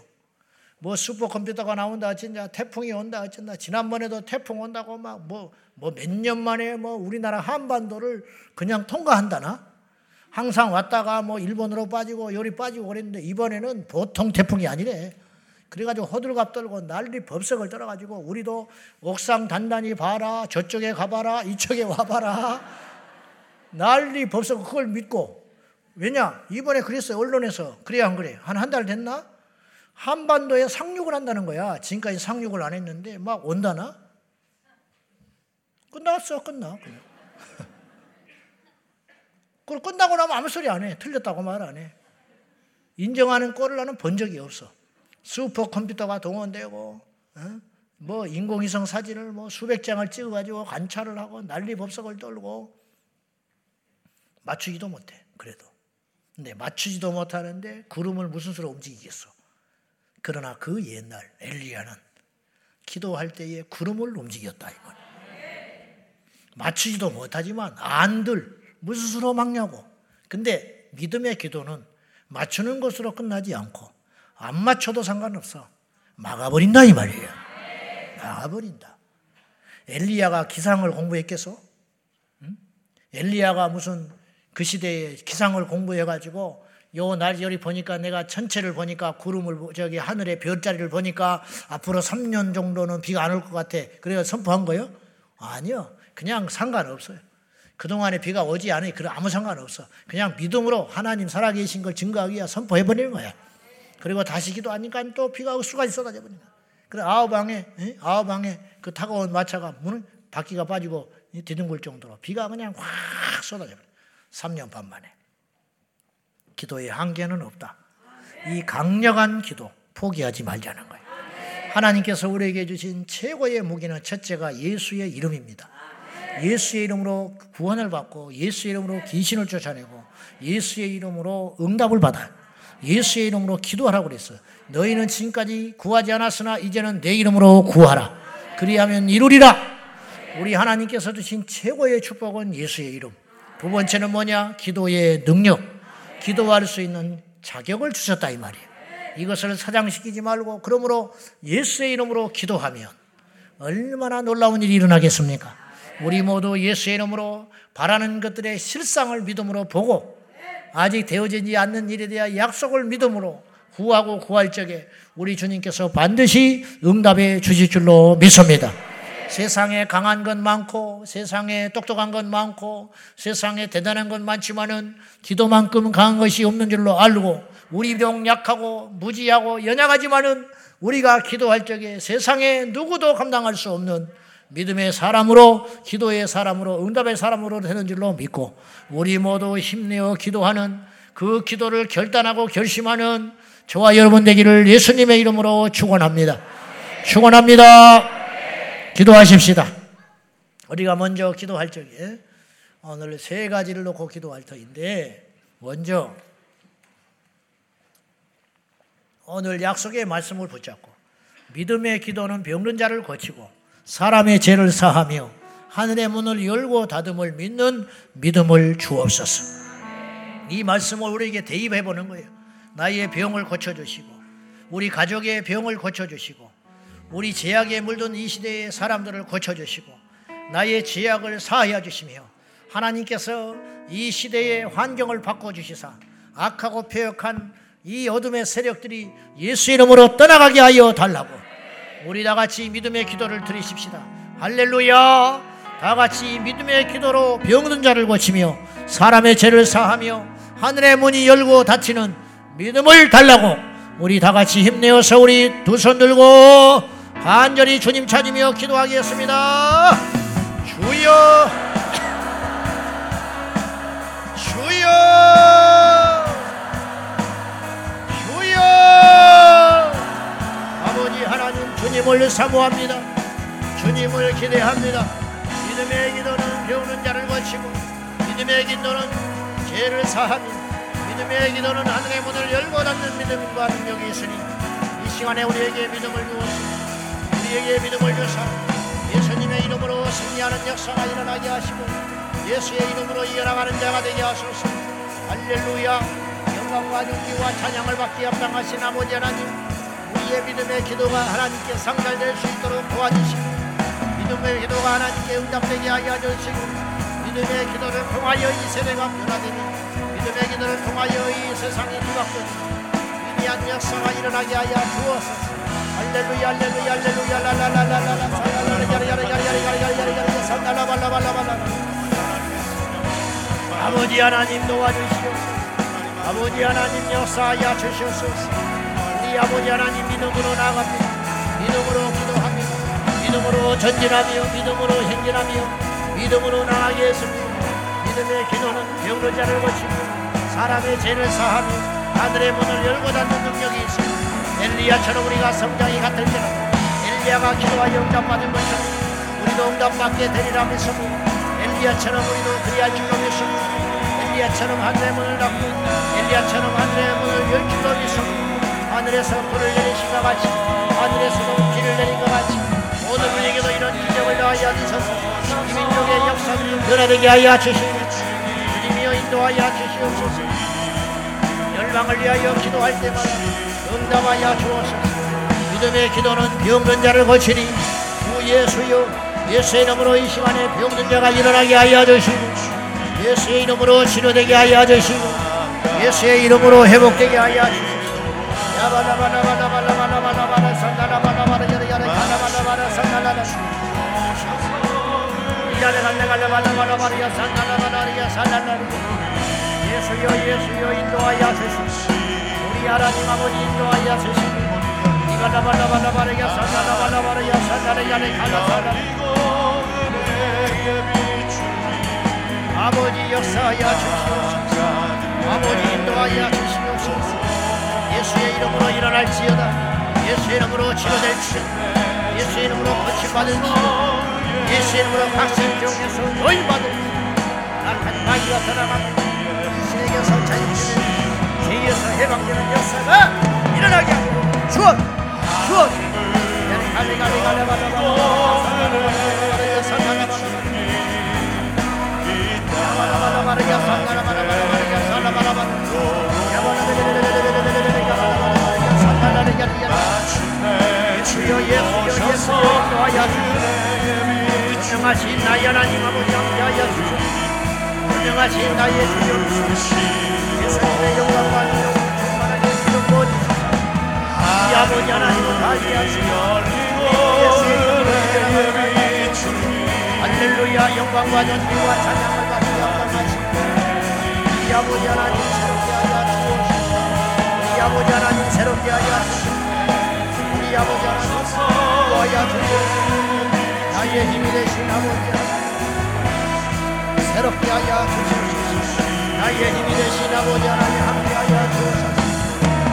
뭐 슈퍼컴퓨터가 나온다 어쩐다 태풍이 온다 어쩐다 지난번에도 태풍 온다고 막 뭐 뭐 몇 년 만에 뭐 우리나라 한반도를 그냥 통과한다나 항상 왔다가 뭐 일본으로 빠지고 요리 빠지고 그랬는데 이번에는 보통 태풍이 아니래 그래가지고 호들갑 떨고 난리 법석을 떨어가지고 우리도 옥상 단단히 봐라 저쪽에 가봐라 이쪽에 와봐라. 난리 법석 그걸 믿고. 왜냐? 이번에 그랬어요 언론에서. 그래야 안 그래? 한 한 달 됐나? 한반도에 상륙을 한다는 거야. 지금까지 상륙을 안 했는데 막 온다나? 끝났어 끝나. 그냥. 그걸 끝나고 나면 아무 소리 안 해. 틀렸다고 말 안 해. 인정하는 꼴을 나는 본 적이 없어 슈퍼컴퓨터가 동원되고 어? 뭐 인공위성 사진을 뭐 수백 장을 찍어가지고 관찰을 하고 난리 법석을 떨고 맞추지도 못해 그래도. 근데 맞추지도 못하는데 구름을 무슨 수로 움직이겠어? 그러나 그 옛날 엘리야는 기도할 때에 구름을 움직였다 이거 맞추지도 못하지만 안들 무슨 수로 막냐고. 근데 믿음의 기도는 맞추는 것으로 끝나지 않고 안 맞춰도 상관없어. 막아버린다 이 말이에요. 막아버린다. 엘리야가 기상을 공부했겠어? 응? 엘리야가 무슨 그 시대에 기상을 공부해가지고 요 날열이 보니까 내가 전체를 보니까 구름을 저기 하늘의 별자리를 보니까 앞으로 3년 정도는 비가 안 올 것 같아. 그래서 선포한 거요? 아니요. 그냥 상관없어요. 그동안에 비가 오지 않으니 아무 상관없어. 그냥 믿음으로 하나님 살아계신 걸 증거하기 위해 선포해버리는 거야. 그리고 다시 기도하니까 또 비가 수가지 쏟아져 버린다. 그래 아홉 방에 아홉 방에 그 타고온 마차가 문을 바퀴가 빠지고 뒤둥글 정도로 비가 그냥 확 쏟아져 버려. 3년 반 만에. 기도의 한계는 없다. 이 강력한 기도 포기하지 말자는 거예요. 하나님께서 우리에게 주신 최고의 무기는 첫째가 예수의 이름입니다. 예수의 이름으로 구원을 받고 예수의 이름으로 귀신을 쫓아내고 예수의 이름으로 응답을 받아요. 예수의 이름으로 기도하라고 그랬어요. 너희는 지금까지 구하지 않았으나 이제는 내 이름으로 구하라. 그리하면 이루리라. 우리 하나님께서 주신 최고의 축복은 예수의 이름. 두 번째는 뭐냐? 기도의 능력. 기도할 수 있는 자격을 주셨다 이 말이에요. 이것을 사장시키지 말고 그러므로 예수의 이름으로 기도하면 얼마나 놀라운 일이 일어나겠습니까? 우리 모두 예수의 이름으로 바라는 것들의 실상을 믿음으로 보고 아직 되어지지 않는 일에 대한 약속을 믿음으로 구하고 구할 적에 우리 주님께서 반드시 응답해 주실 줄로 믿습니다. 세상에 강한 건 많고 세상에 똑똑한 건 많고 세상에 대단한 건 많지만은 기도만큼 강한 것이 없는 줄로 알고 우리 병 약하고 무지하고 연약하지만은 우리가 기도할 적에 세상에 누구도 감당할 수 없는 믿음의 사람으로 기도의 사람으로 응답의 사람으로 되는 줄로 믿고 우리 모두 힘내어 기도하는 그 기도를 결단하고 결심하는 저와 여러분 되기를 예수님의 이름으로 축원합니다. 축원합니다. 기도하십시다. 우리가 먼저 기도할 적에 오늘 세 가지를 놓고 기도할 터인데 먼저 오늘 약속의 말씀을 붙잡고 믿음의 기도는 병든 자를 고치고 사람의 죄를 사하며 하늘의 문을 열고 닫음을 믿는 믿음을 주옵소서. 이 말씀을 우리에게 대입해 보는 거예요. 나의 병을 고쳐 주시고 우리 가족의 병을 고쳐 주시고 우리 제약에 물든 이 시대의 사람들을 고쳐주시고 나의 제약을 사하여 주시며 하나님께서 이 시대의 환경을 바꿔주시사 악하고 폐역한 이 어둠의 세력들이 예수 이름으로 떠나가게 하여 달라고 우리 다 같이 믿음의 기도를 드리십시다. 할렐루야! 다 같이 믿음의 기도로 병든 자를 고치며 사람의 죄를 사하며 하늘의 문이 열고 닫히는 믿음을 달라고 우리 다 같이 힘내어서 우리 두 손 들고 간절히 주님 찾으며 기도하겠습니다. 주여, 주여, 주여. 주님을 사모합니다. 주님을 기대합니다. 믿음의 기도는 배우는 자를 거치고 믿음의 기도는 죄를 사하며 믿음의 기도는 하늘의 문을 열고 닫는 믿음과 능력이 있으니 이 시간에 우리에게 믿음을 주었습니다. 우리에게 믿음을 주사 예수님의 이름으로 승리하는 역사가 일어나게 하시고 예수의 이름으로 이어나가는 자가 되게 하소서 할렐루야 영광과 존귀와 찬양을 받기 합당하신 아버지 하나님 우리의 믿음의 기도가 하나님께 상달될 수 있도록 도와주시고 믿음의 기도가 하나님께 응답되게 하여 주시고 믿음의 기도를 통하여 이 세대가 변화되니 믿음의 기도를 통하여 이 세상이 뒤바뀌니 위대한 역사가 일어나게 하여 주옵소서. 할렐루야 할렐루야 할렐루야 라라라라라라 아버지 하나님 도와주시옵소서 아버지 하나님 역사하여 주시옵소서 우리 아버지 하나님 믿음으로 나갑니다. 믿음으로 기도합니다. 믿음으로 전진하며 믿음으로 행진하며 믿음으로 나아가겠습니다. 믿음의 기도는 병든 자를 고치고 사람의 죄를 사하며 하늘의 문을 열고 닫는 능력이 있습니다. 엘리야처럼 우리가 성장이 같을 때는 엘리야가 기도하여 응답받은 것처럼 우리도 응답받게 되리라 믿습니 엘리야처럼 우리도 그리할 줄로 믿습니 엘리야처럼 하늘의 문을 닫고 엘리야처럼 하늘의 문을 열 줄로 믿습니 하늘에서 불을 내리신 것 같이 하늘에서도 비를 내린 것 같이 오늘 우리에게도 이런 기적을 더하여 주셔서. 이 민족의 역사들이 변화되게 하여 주시옵소서. 주님이여 인도하여 주시옵소서. 열방을 위하여 기도할 때마다 응답하여 주옵소서. 믿음의 기도는 병든 자를 고치니 주 예수여 예수의 이름으로 이 시간에 병든 자가 일어나게 하여 주시고 예수의 이름으로 치료되게 하여 주시고 예수의 이름으로 회복되게 하여 주시고 예수여 예수여 인도하여 주시고 우리 하나님 아버지 인도하여 주시고 이가라바라바라바라야 산다라바라바라야 산다라야레 가라사라 아버지 역사하여 주시옵소서. 아버지 인도하여 주시옵소서 예수의 이름으로 일어날지어다 예수의 이름으로 치료될지어다 예수의 이름으로 고침받을지어다 예수의 이름으로 중에서 노임받을 낙한 마귀가 떠나가고 신에게서 자유지는 죄에서 해방되는 역사가 일어나게 하고 갈리 갈리 갈리 주여 주시옵소서 하나님 아버지 주시옵소서 영광과 능력을 충만하게 부어주소서 이 아버지 하나님을 다시 영광과 존귀와 찬양을 감사하시고 이 아버지 하나님 우리 아버지 하나님 새롭게 하여 우리 아버지 하나님 구하여 주옵소서 나의 힘이 되신 아버지 하나님 새롭게 하여 주옵소서 나의 힘이 되신 아버지 하나님 함께 하여 주옵소서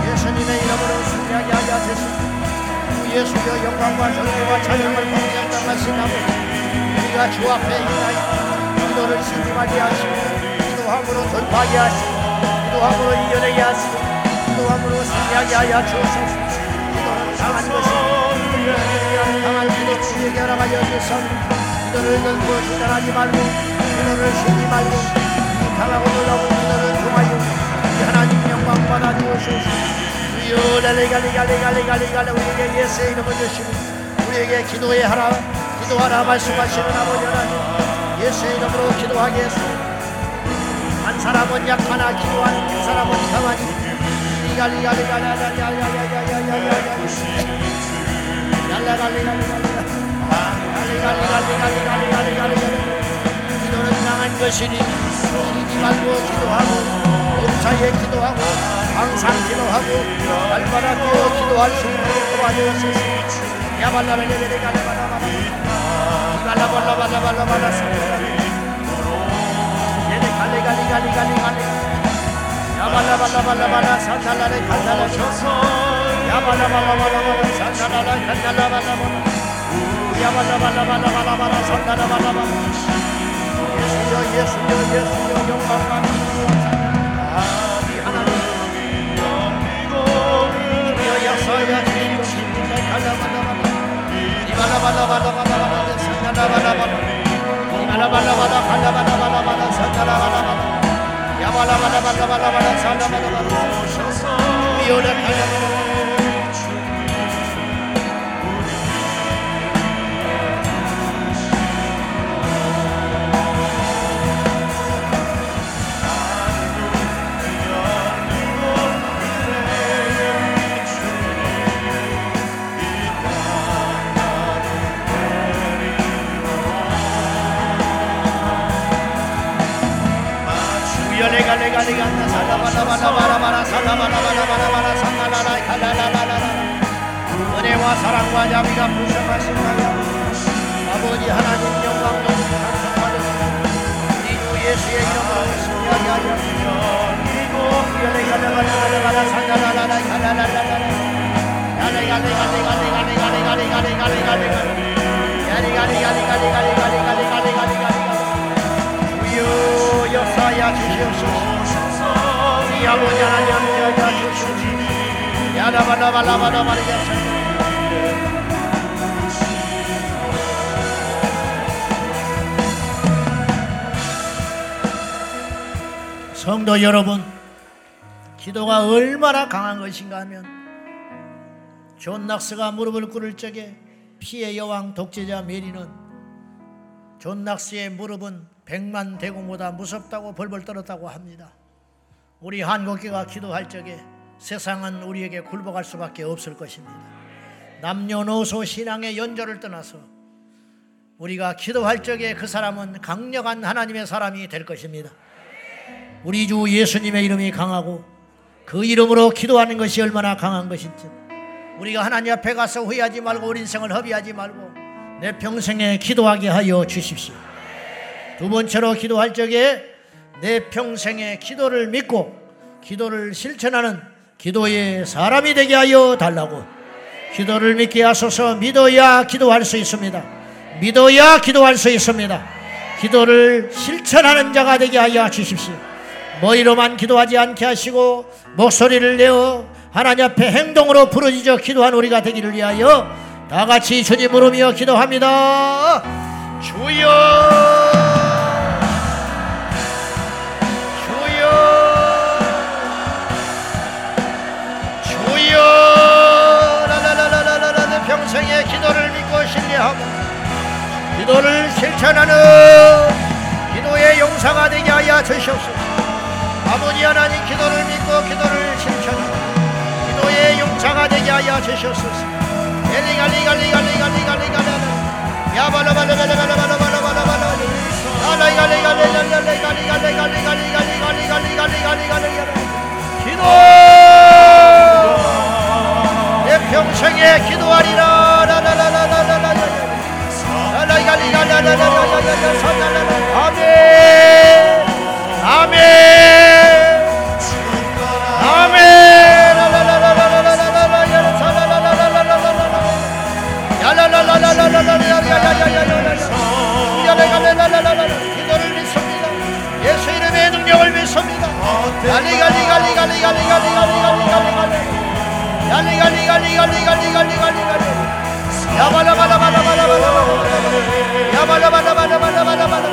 예수님의 이름으로 승리하게 하여 주옵소서 예수여 영광과 존귀와 찬양을 감사하신 아버지 우리가 주 앞에 있나이 기도를 신중하게 하시고 기도함으로 돌파하게 하시고 기도함으로 이겨내게 하시고 기도함으로 승리하게 하여 주옵소서 기도는 당한 것이 당한 기도 주에게 허락하여 주옵소서 기도를 결코 중단하지 말고 기도를 쉬지 말고 당하고 놀라고 기도를 통하여 하나님 영광 받아 주옵소서 주여 레레갈리갈리갈리갈리갈리 우리에게 예수의 이름을 주시고 우리에게 기도의 하라 기도하라 말씀하시는 아버지 하나님 예수의 이름으로 기도하겠습니다 한 사람은 약하나 기도하는 한 사람은 강하니 기도는 강한 것이니 쉬지 말고 기도하고 범사에 기도하고 항상 기도하고 날마다 또 기도할 수 있도록 도와주옵소서 야발라벨레레가레바라바라 발라발라발라발라발라 얘네 갈리 갈리 갈리 갈리 갈리 야발라발라발라발라 산달라레 간달라 야발라발라발라발라 산달라라 간달라발라발라. 야발라발라발라발라 산달라발라발라. 예수여 예수여 예수여 영광과 우리 하나님. 우리여 역사야 주시옵소서 갈라발라발라. 이발라발라발라발라 산달라발라발라. 이발라발라발라 갈라발라발라 레가 레가 레가 살라바라바라바라바라 살라바라바라바라바라 살라라라 칼라라라라라 은혜와 사랑과 자비가 풍성하신 나야 아버지 하나님 영광 감사드립니다 우리 주 예수의 이름으로 승리하게 하여 주시옵소서 레가 레가 레가 레가 살라라라라 칼라라라라 야레가 레가 레가 레가 레가 레가 레가 레가 레가 레가 야레가 레가 레가 레가 레가 레가 레가 레가 레가 주여 역사야 주시옵소서 성도 여러분 기도가 얼마나 강한 것인가 하면 존 낙스가 무릎을 꿇을 적에 피의 여왕 독재자 메리는 존 낙스의 무릎은 백만 대군보다 무섭다고 벌벌 떨었다고 합니다. 우리 한국교회가 기도할 적에 세상은 우리에게 굴복할 수밖에 없을 것입니다. 남녀노소 신앙의 연조를 떠나서 우리가 기도할 적에 그 사람은 강력한 하나님의 사람이 될 것입니다. 우리 주 예수님의 이름이 강하고 그 이름으로 기도하는 것이 얼마나 강한 것인지 우리가 하나님 앞에 가서 후회하지 말고 우리 인생을 허비하지 말고 내 평생에 기도하게 하여 주십시오. 두 번째로 기도할 적에 내 평생의 기도를 믿고 기도를 실천하는 기도의 사람이 되게 하여 달라고 기도를 믿게 하소서 믿어야 기도할 수 있습니다. 믿어야 기도할 수 있습니다. 기도를 실천하는 자가 되게 하여 주십시오. 머리로만 기도하지 않게 하시고 목소리를 내어 하나님 앞에 행동으로 부르짖어 기도한 우리가 되기를 위하여 다 같이 주님 부르며 기도합니다. 주여 평생의 기도를 믿고 신뢰하고 기도를 실천 실천하는 기도의 용사가 되게 하여 주시옵소서 아버지 하나님 기도를 믿고 기도를 실천하는 기도의 용사가 되게 하여 주시옵소서 엘리갈리갈리갈리갈리갈리갈리 야발라발라발라발라발라발라발라 기도 내 평생에 기도하리라. 아멘 아멘 아멘 기도를 믿습니다 예수 이름의 능력을 믿습니다 갈리갈리갈리갈리갈리갈리갈리갈리갈리 갈리갈리갈리갈리갈리갈리 야발라발라발라발라발라발라 야발라발라발라발라발라발라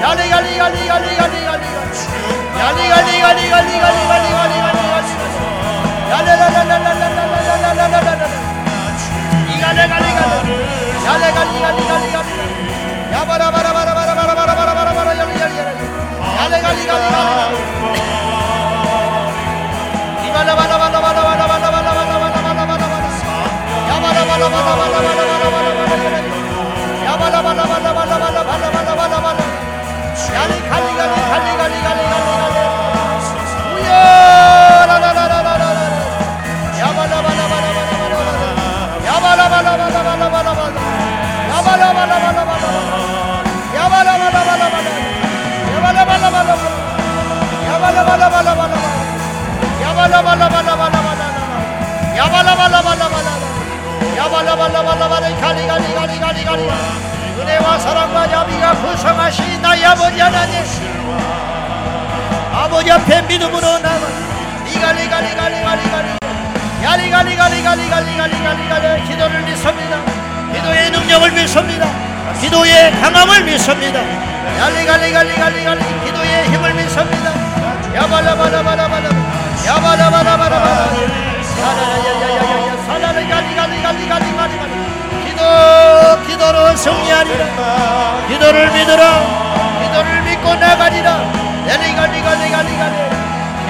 야리갈리갈리갈리갈리갈리 야리갈리갈리갈리갈리갈리갈리갈리 야레라라라라라라라라라라라라 이갈레갈리갈리 야레갈리갈리갈리갈리 야바라바라바라바라바라바라바라바라 야리야리야리 야레갈리갈리갈리 이발라발라발라발라발라발라발라발라발라발라발라발라 야발라발라발라발라발라발라발라발라발라발라발라발라발라 야리 갈리 갈리 갈리 갈리 갈리 갈리 갈리 우야 라라라라라라 야발라발라발라발라발라발라 야발라발라발라발라발라 야발라발라발라발라 야발라발라발라발라 야발라발라발라발라 야발라발라발라발라 야발라발라발라발라 야발라발라발라발라 야발라발라발라발라 가리 가리 가리 가리 가리 은혜와 사랑과 자비가 구성하신 나의 아버지 하나님 아버지 앞에 믿음으로 나가 리가리 가리 가리 가리 가리 야리 가리 가리 가리 가리 가리 가리 가리 기도를 믿습니다 기도의 능력을 믿습니다 기도의 강함을 믿습니다 야리 가리 가리 가리 가리 기도의 힘을 믿습니다 야발라발라발라발라 야발라발라발라발라 야야야야야야 사라를 가리 가리 가리 가리 가리 가리 기도 기도로 승리하리라 기도를 믿으라 기도를 믿고 나가리라 야리 가리 가리 가리 가리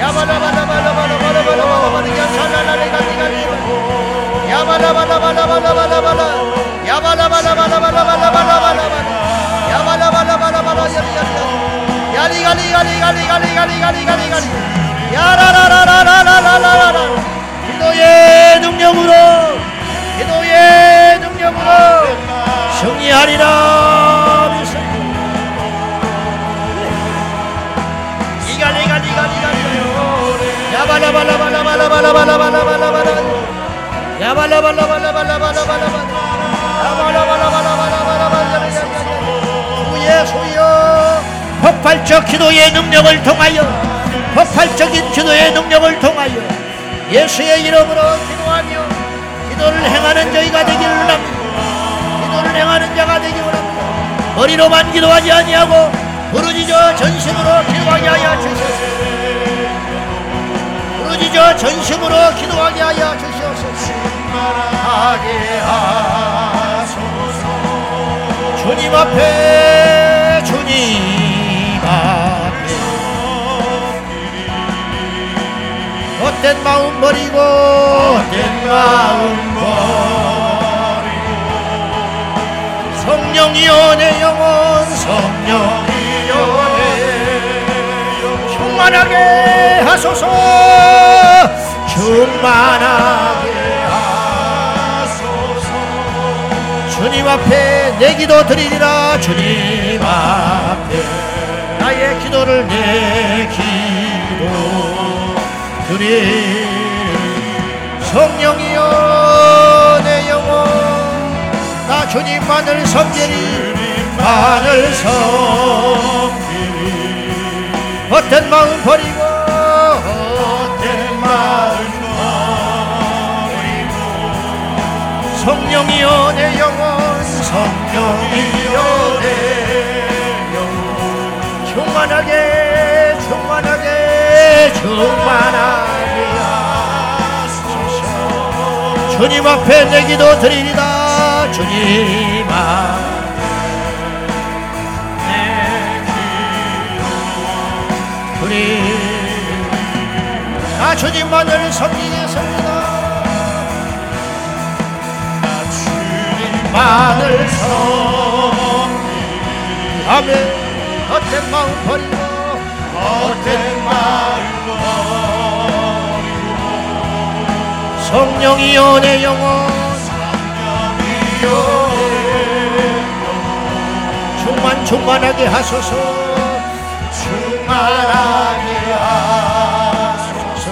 야발라발라발라발라발라발라발라 야살라라리 가리 가리 야발라발라발라발라발라발라 야발라발라발라발라발라발라 야발라발라발라발라 야리 가리 가리 가리 가리 가리 가리 가리 가리 야라라라라라라라라라 기도의 능력으로 기도의 능력으로 승리하리라 이갈리 갈리 갈리 갈리 야발라발라발라발라발라발라발라발라발라 야발라발라발라발라발라발라발라 야발라발라발라발라발라발라 후예 소여 폭발적 기도의 능력을 통하여 폭발적인 기도의 능력을 통하여 예수의 이름으로 기도하며 기도를 행하는 저희가 되기를 원합니다. 기도를 행하는 자가 되기 원합니다. 머리로만 기도하지 아니하고 부르짖어 전심으로 기도하게 하여 주시옵소서. 부르짖어 전심으로 기도하게 하여 주시옵소서. 하게 하소서. 주님 앞에 주님 헛된 마음 버리고. 헛된 마음 버리고. 성령이여 내 영혼. 성령이여 내 영혼. 충만하게 하소서. 충만하게 하소서. 주님 앞에 내 기도 드리리라. 주님 앞에 나의 기도를 내 기도 드리 성령이여 내 영혼 나 주님만을 섬기리 만을 섬기리 헛된 마음 버리고 헛된 마음 버리고. 성령이여 내 영혼 성령이여 내 영혼. 충만하게 충만하리라 주님 앞에 내 기도 드리리다. 주님 앞 아, 주님만을 섬기겠습니다. 나 주님만을 섬기 아멘. 어떤 마음 버리고 헛된 마음 버리고 성령이여 내 영혼. 충만 충만하게 하소서. 충만하게 하소서.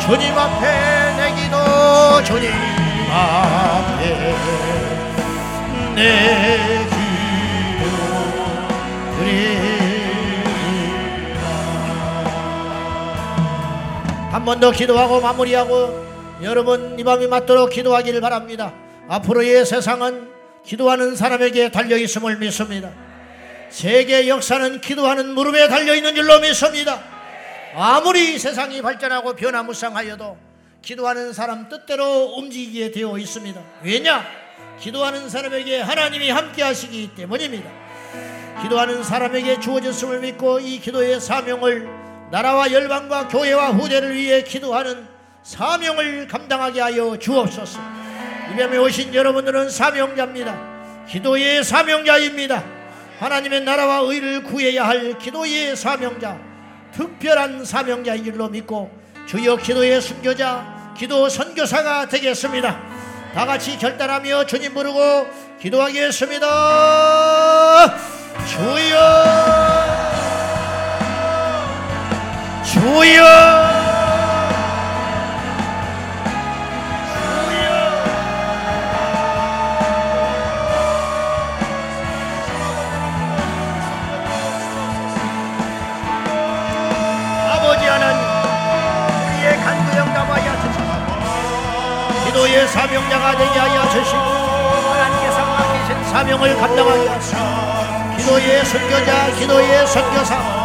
주님 앞에 내 기도 주님 앞에 내 한 번 더 기도하고 마무리하고 여러분 이 밤이 맞도록 기도하기를 바랍니다 앞으로의 세상은 기도하는 사람에게 달려 있음을 믿습니다. 세계 역사는 기도하는 무릎에 달려 있는 줄로 믿습니다. 아무리 세상이 발전하고 변화무쌍하여도 기도하는 사람 뜻대로 움직이게 되어 있습니다. 왜냐? 기도하는 사람에게 하나님이 함께 하시기 때문입니다. 기도하는 사람에게 주어졌음을 믿고 이 기도의 사명을 나라와 열방과 교회와 후대를 위해 기도하는 사명을 감당하게 하여 주옵소서. 이 밤에 오신 여러분들은 사명자입니다. 기도의 사명자입니다. 하나님의 나라와 의를 구해야 할 기도의 사명자, 특별한 사명자인 줄로 믿고 주여 기도의 순교자, 기도 선교사가 되겠습니다. 다 같이 결단하며 주님 부르고 기도하겠습니다. 주여, 주여. 기도의 사명자가 되게 하여 주시고 하나님께서 맡기신 사명을 감당하게 하시고 기도의 선교자 기도의 선교사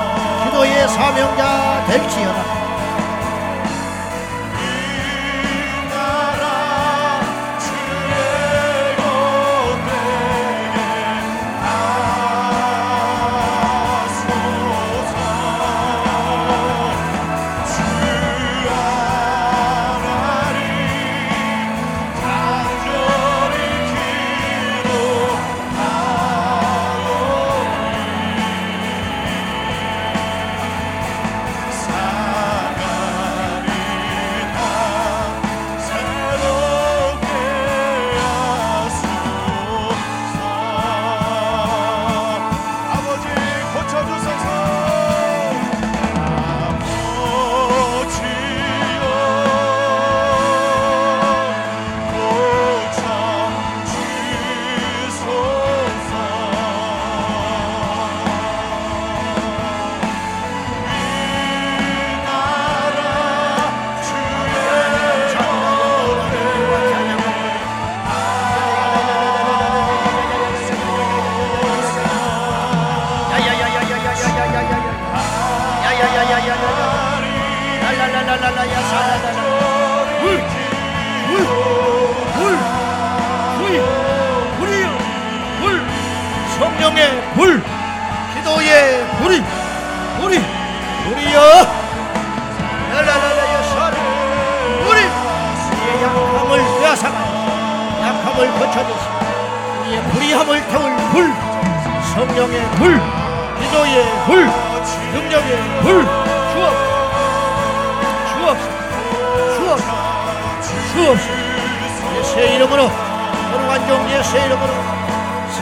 기도의 사명자 될지어다 불. 기도의 불이 불이 불이여. 랄랄랄라여 소리 불이. 우리의 약함을 앗아가시고 약함을 거쳐주시 우리의 불이함을 태울 불. 성령의 불. 기도의 불. 능력의 불. 주옵 주옵 주옵 주옵 예수의 이름으로 오늘 완전 예수의 이름으로.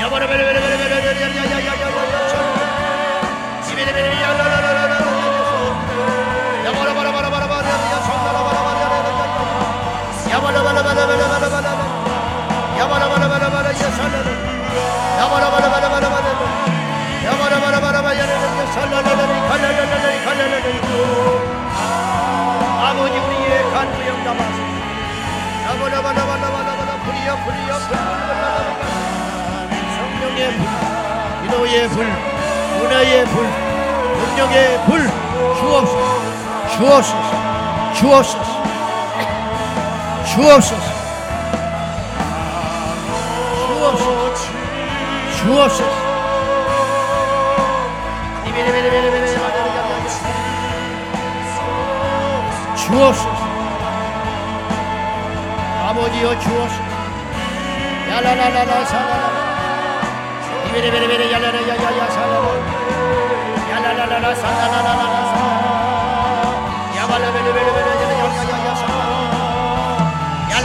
Ya bana böyle böyle böyle böyle ya ya ya ya ya ya ya ya ya ya ya ya ya 아버지 우리의 간구영 담아서 야바라바라바라바라바라 불이여 불이여 불 성령의 불 기도의 불 은혜의 불 능력의 불 주옵소서 주옵소서 주옵소서 주옵소서 주옵소서 주옵소서 주옵소서 아버지여 주옵소서 야라라라라 사라라 이베레베레베레 야라라 야야야 사라라 야라라라라 사라라라라 사라라 야발레베레베레베레 야야야야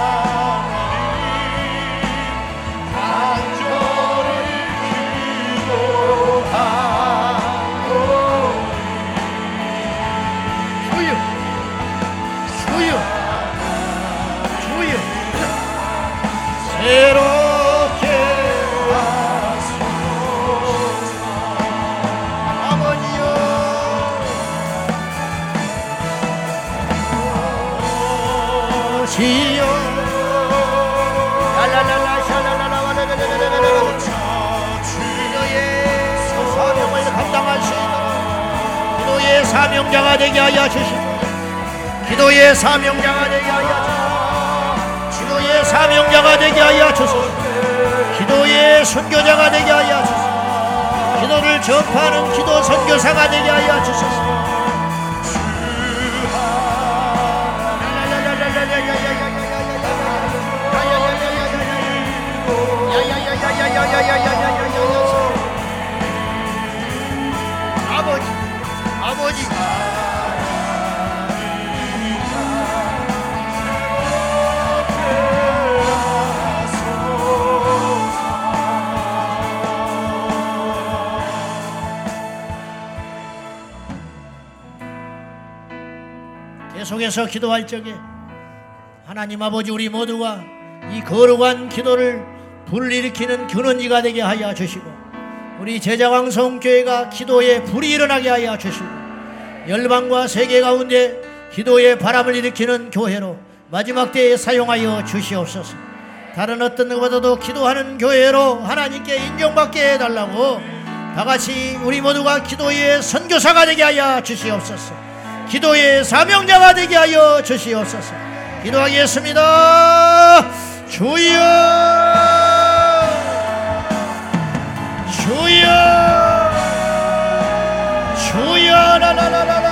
주여 사명자가 되게 하여 주시고 기도의 사명자가 되게 하여 주시고 기도의 사명자가 되게 하여 주소서. 기도의 선교자가 되게 하여 주소서. 기도를 전파하는 기도 선교사가 되게 하여 주소서 속해서 기도할 적에 하나님 아버지 우리 모두가 이 거룩한 기도를 불일으키는 근원지가 되게 하여 주시고 우리 제자왕성교회가 기도에 불이 일어나게 하여 주시고 열방과 세계 가운데 기도의 바람을 일으키는 교회로 마지막 때에 사용하여 주시옵소서. 다른 어떤 것보다도 기도하는 교회로 하나님께 인정받게 해달라고 다같이 우리 모두가 기도의 선교사가 되게 하여 주시옵소서 기도의 사명자가 되게 하여 주시옵소서. 기도하겠습니다. 주여! 주여! 주여! 라라라라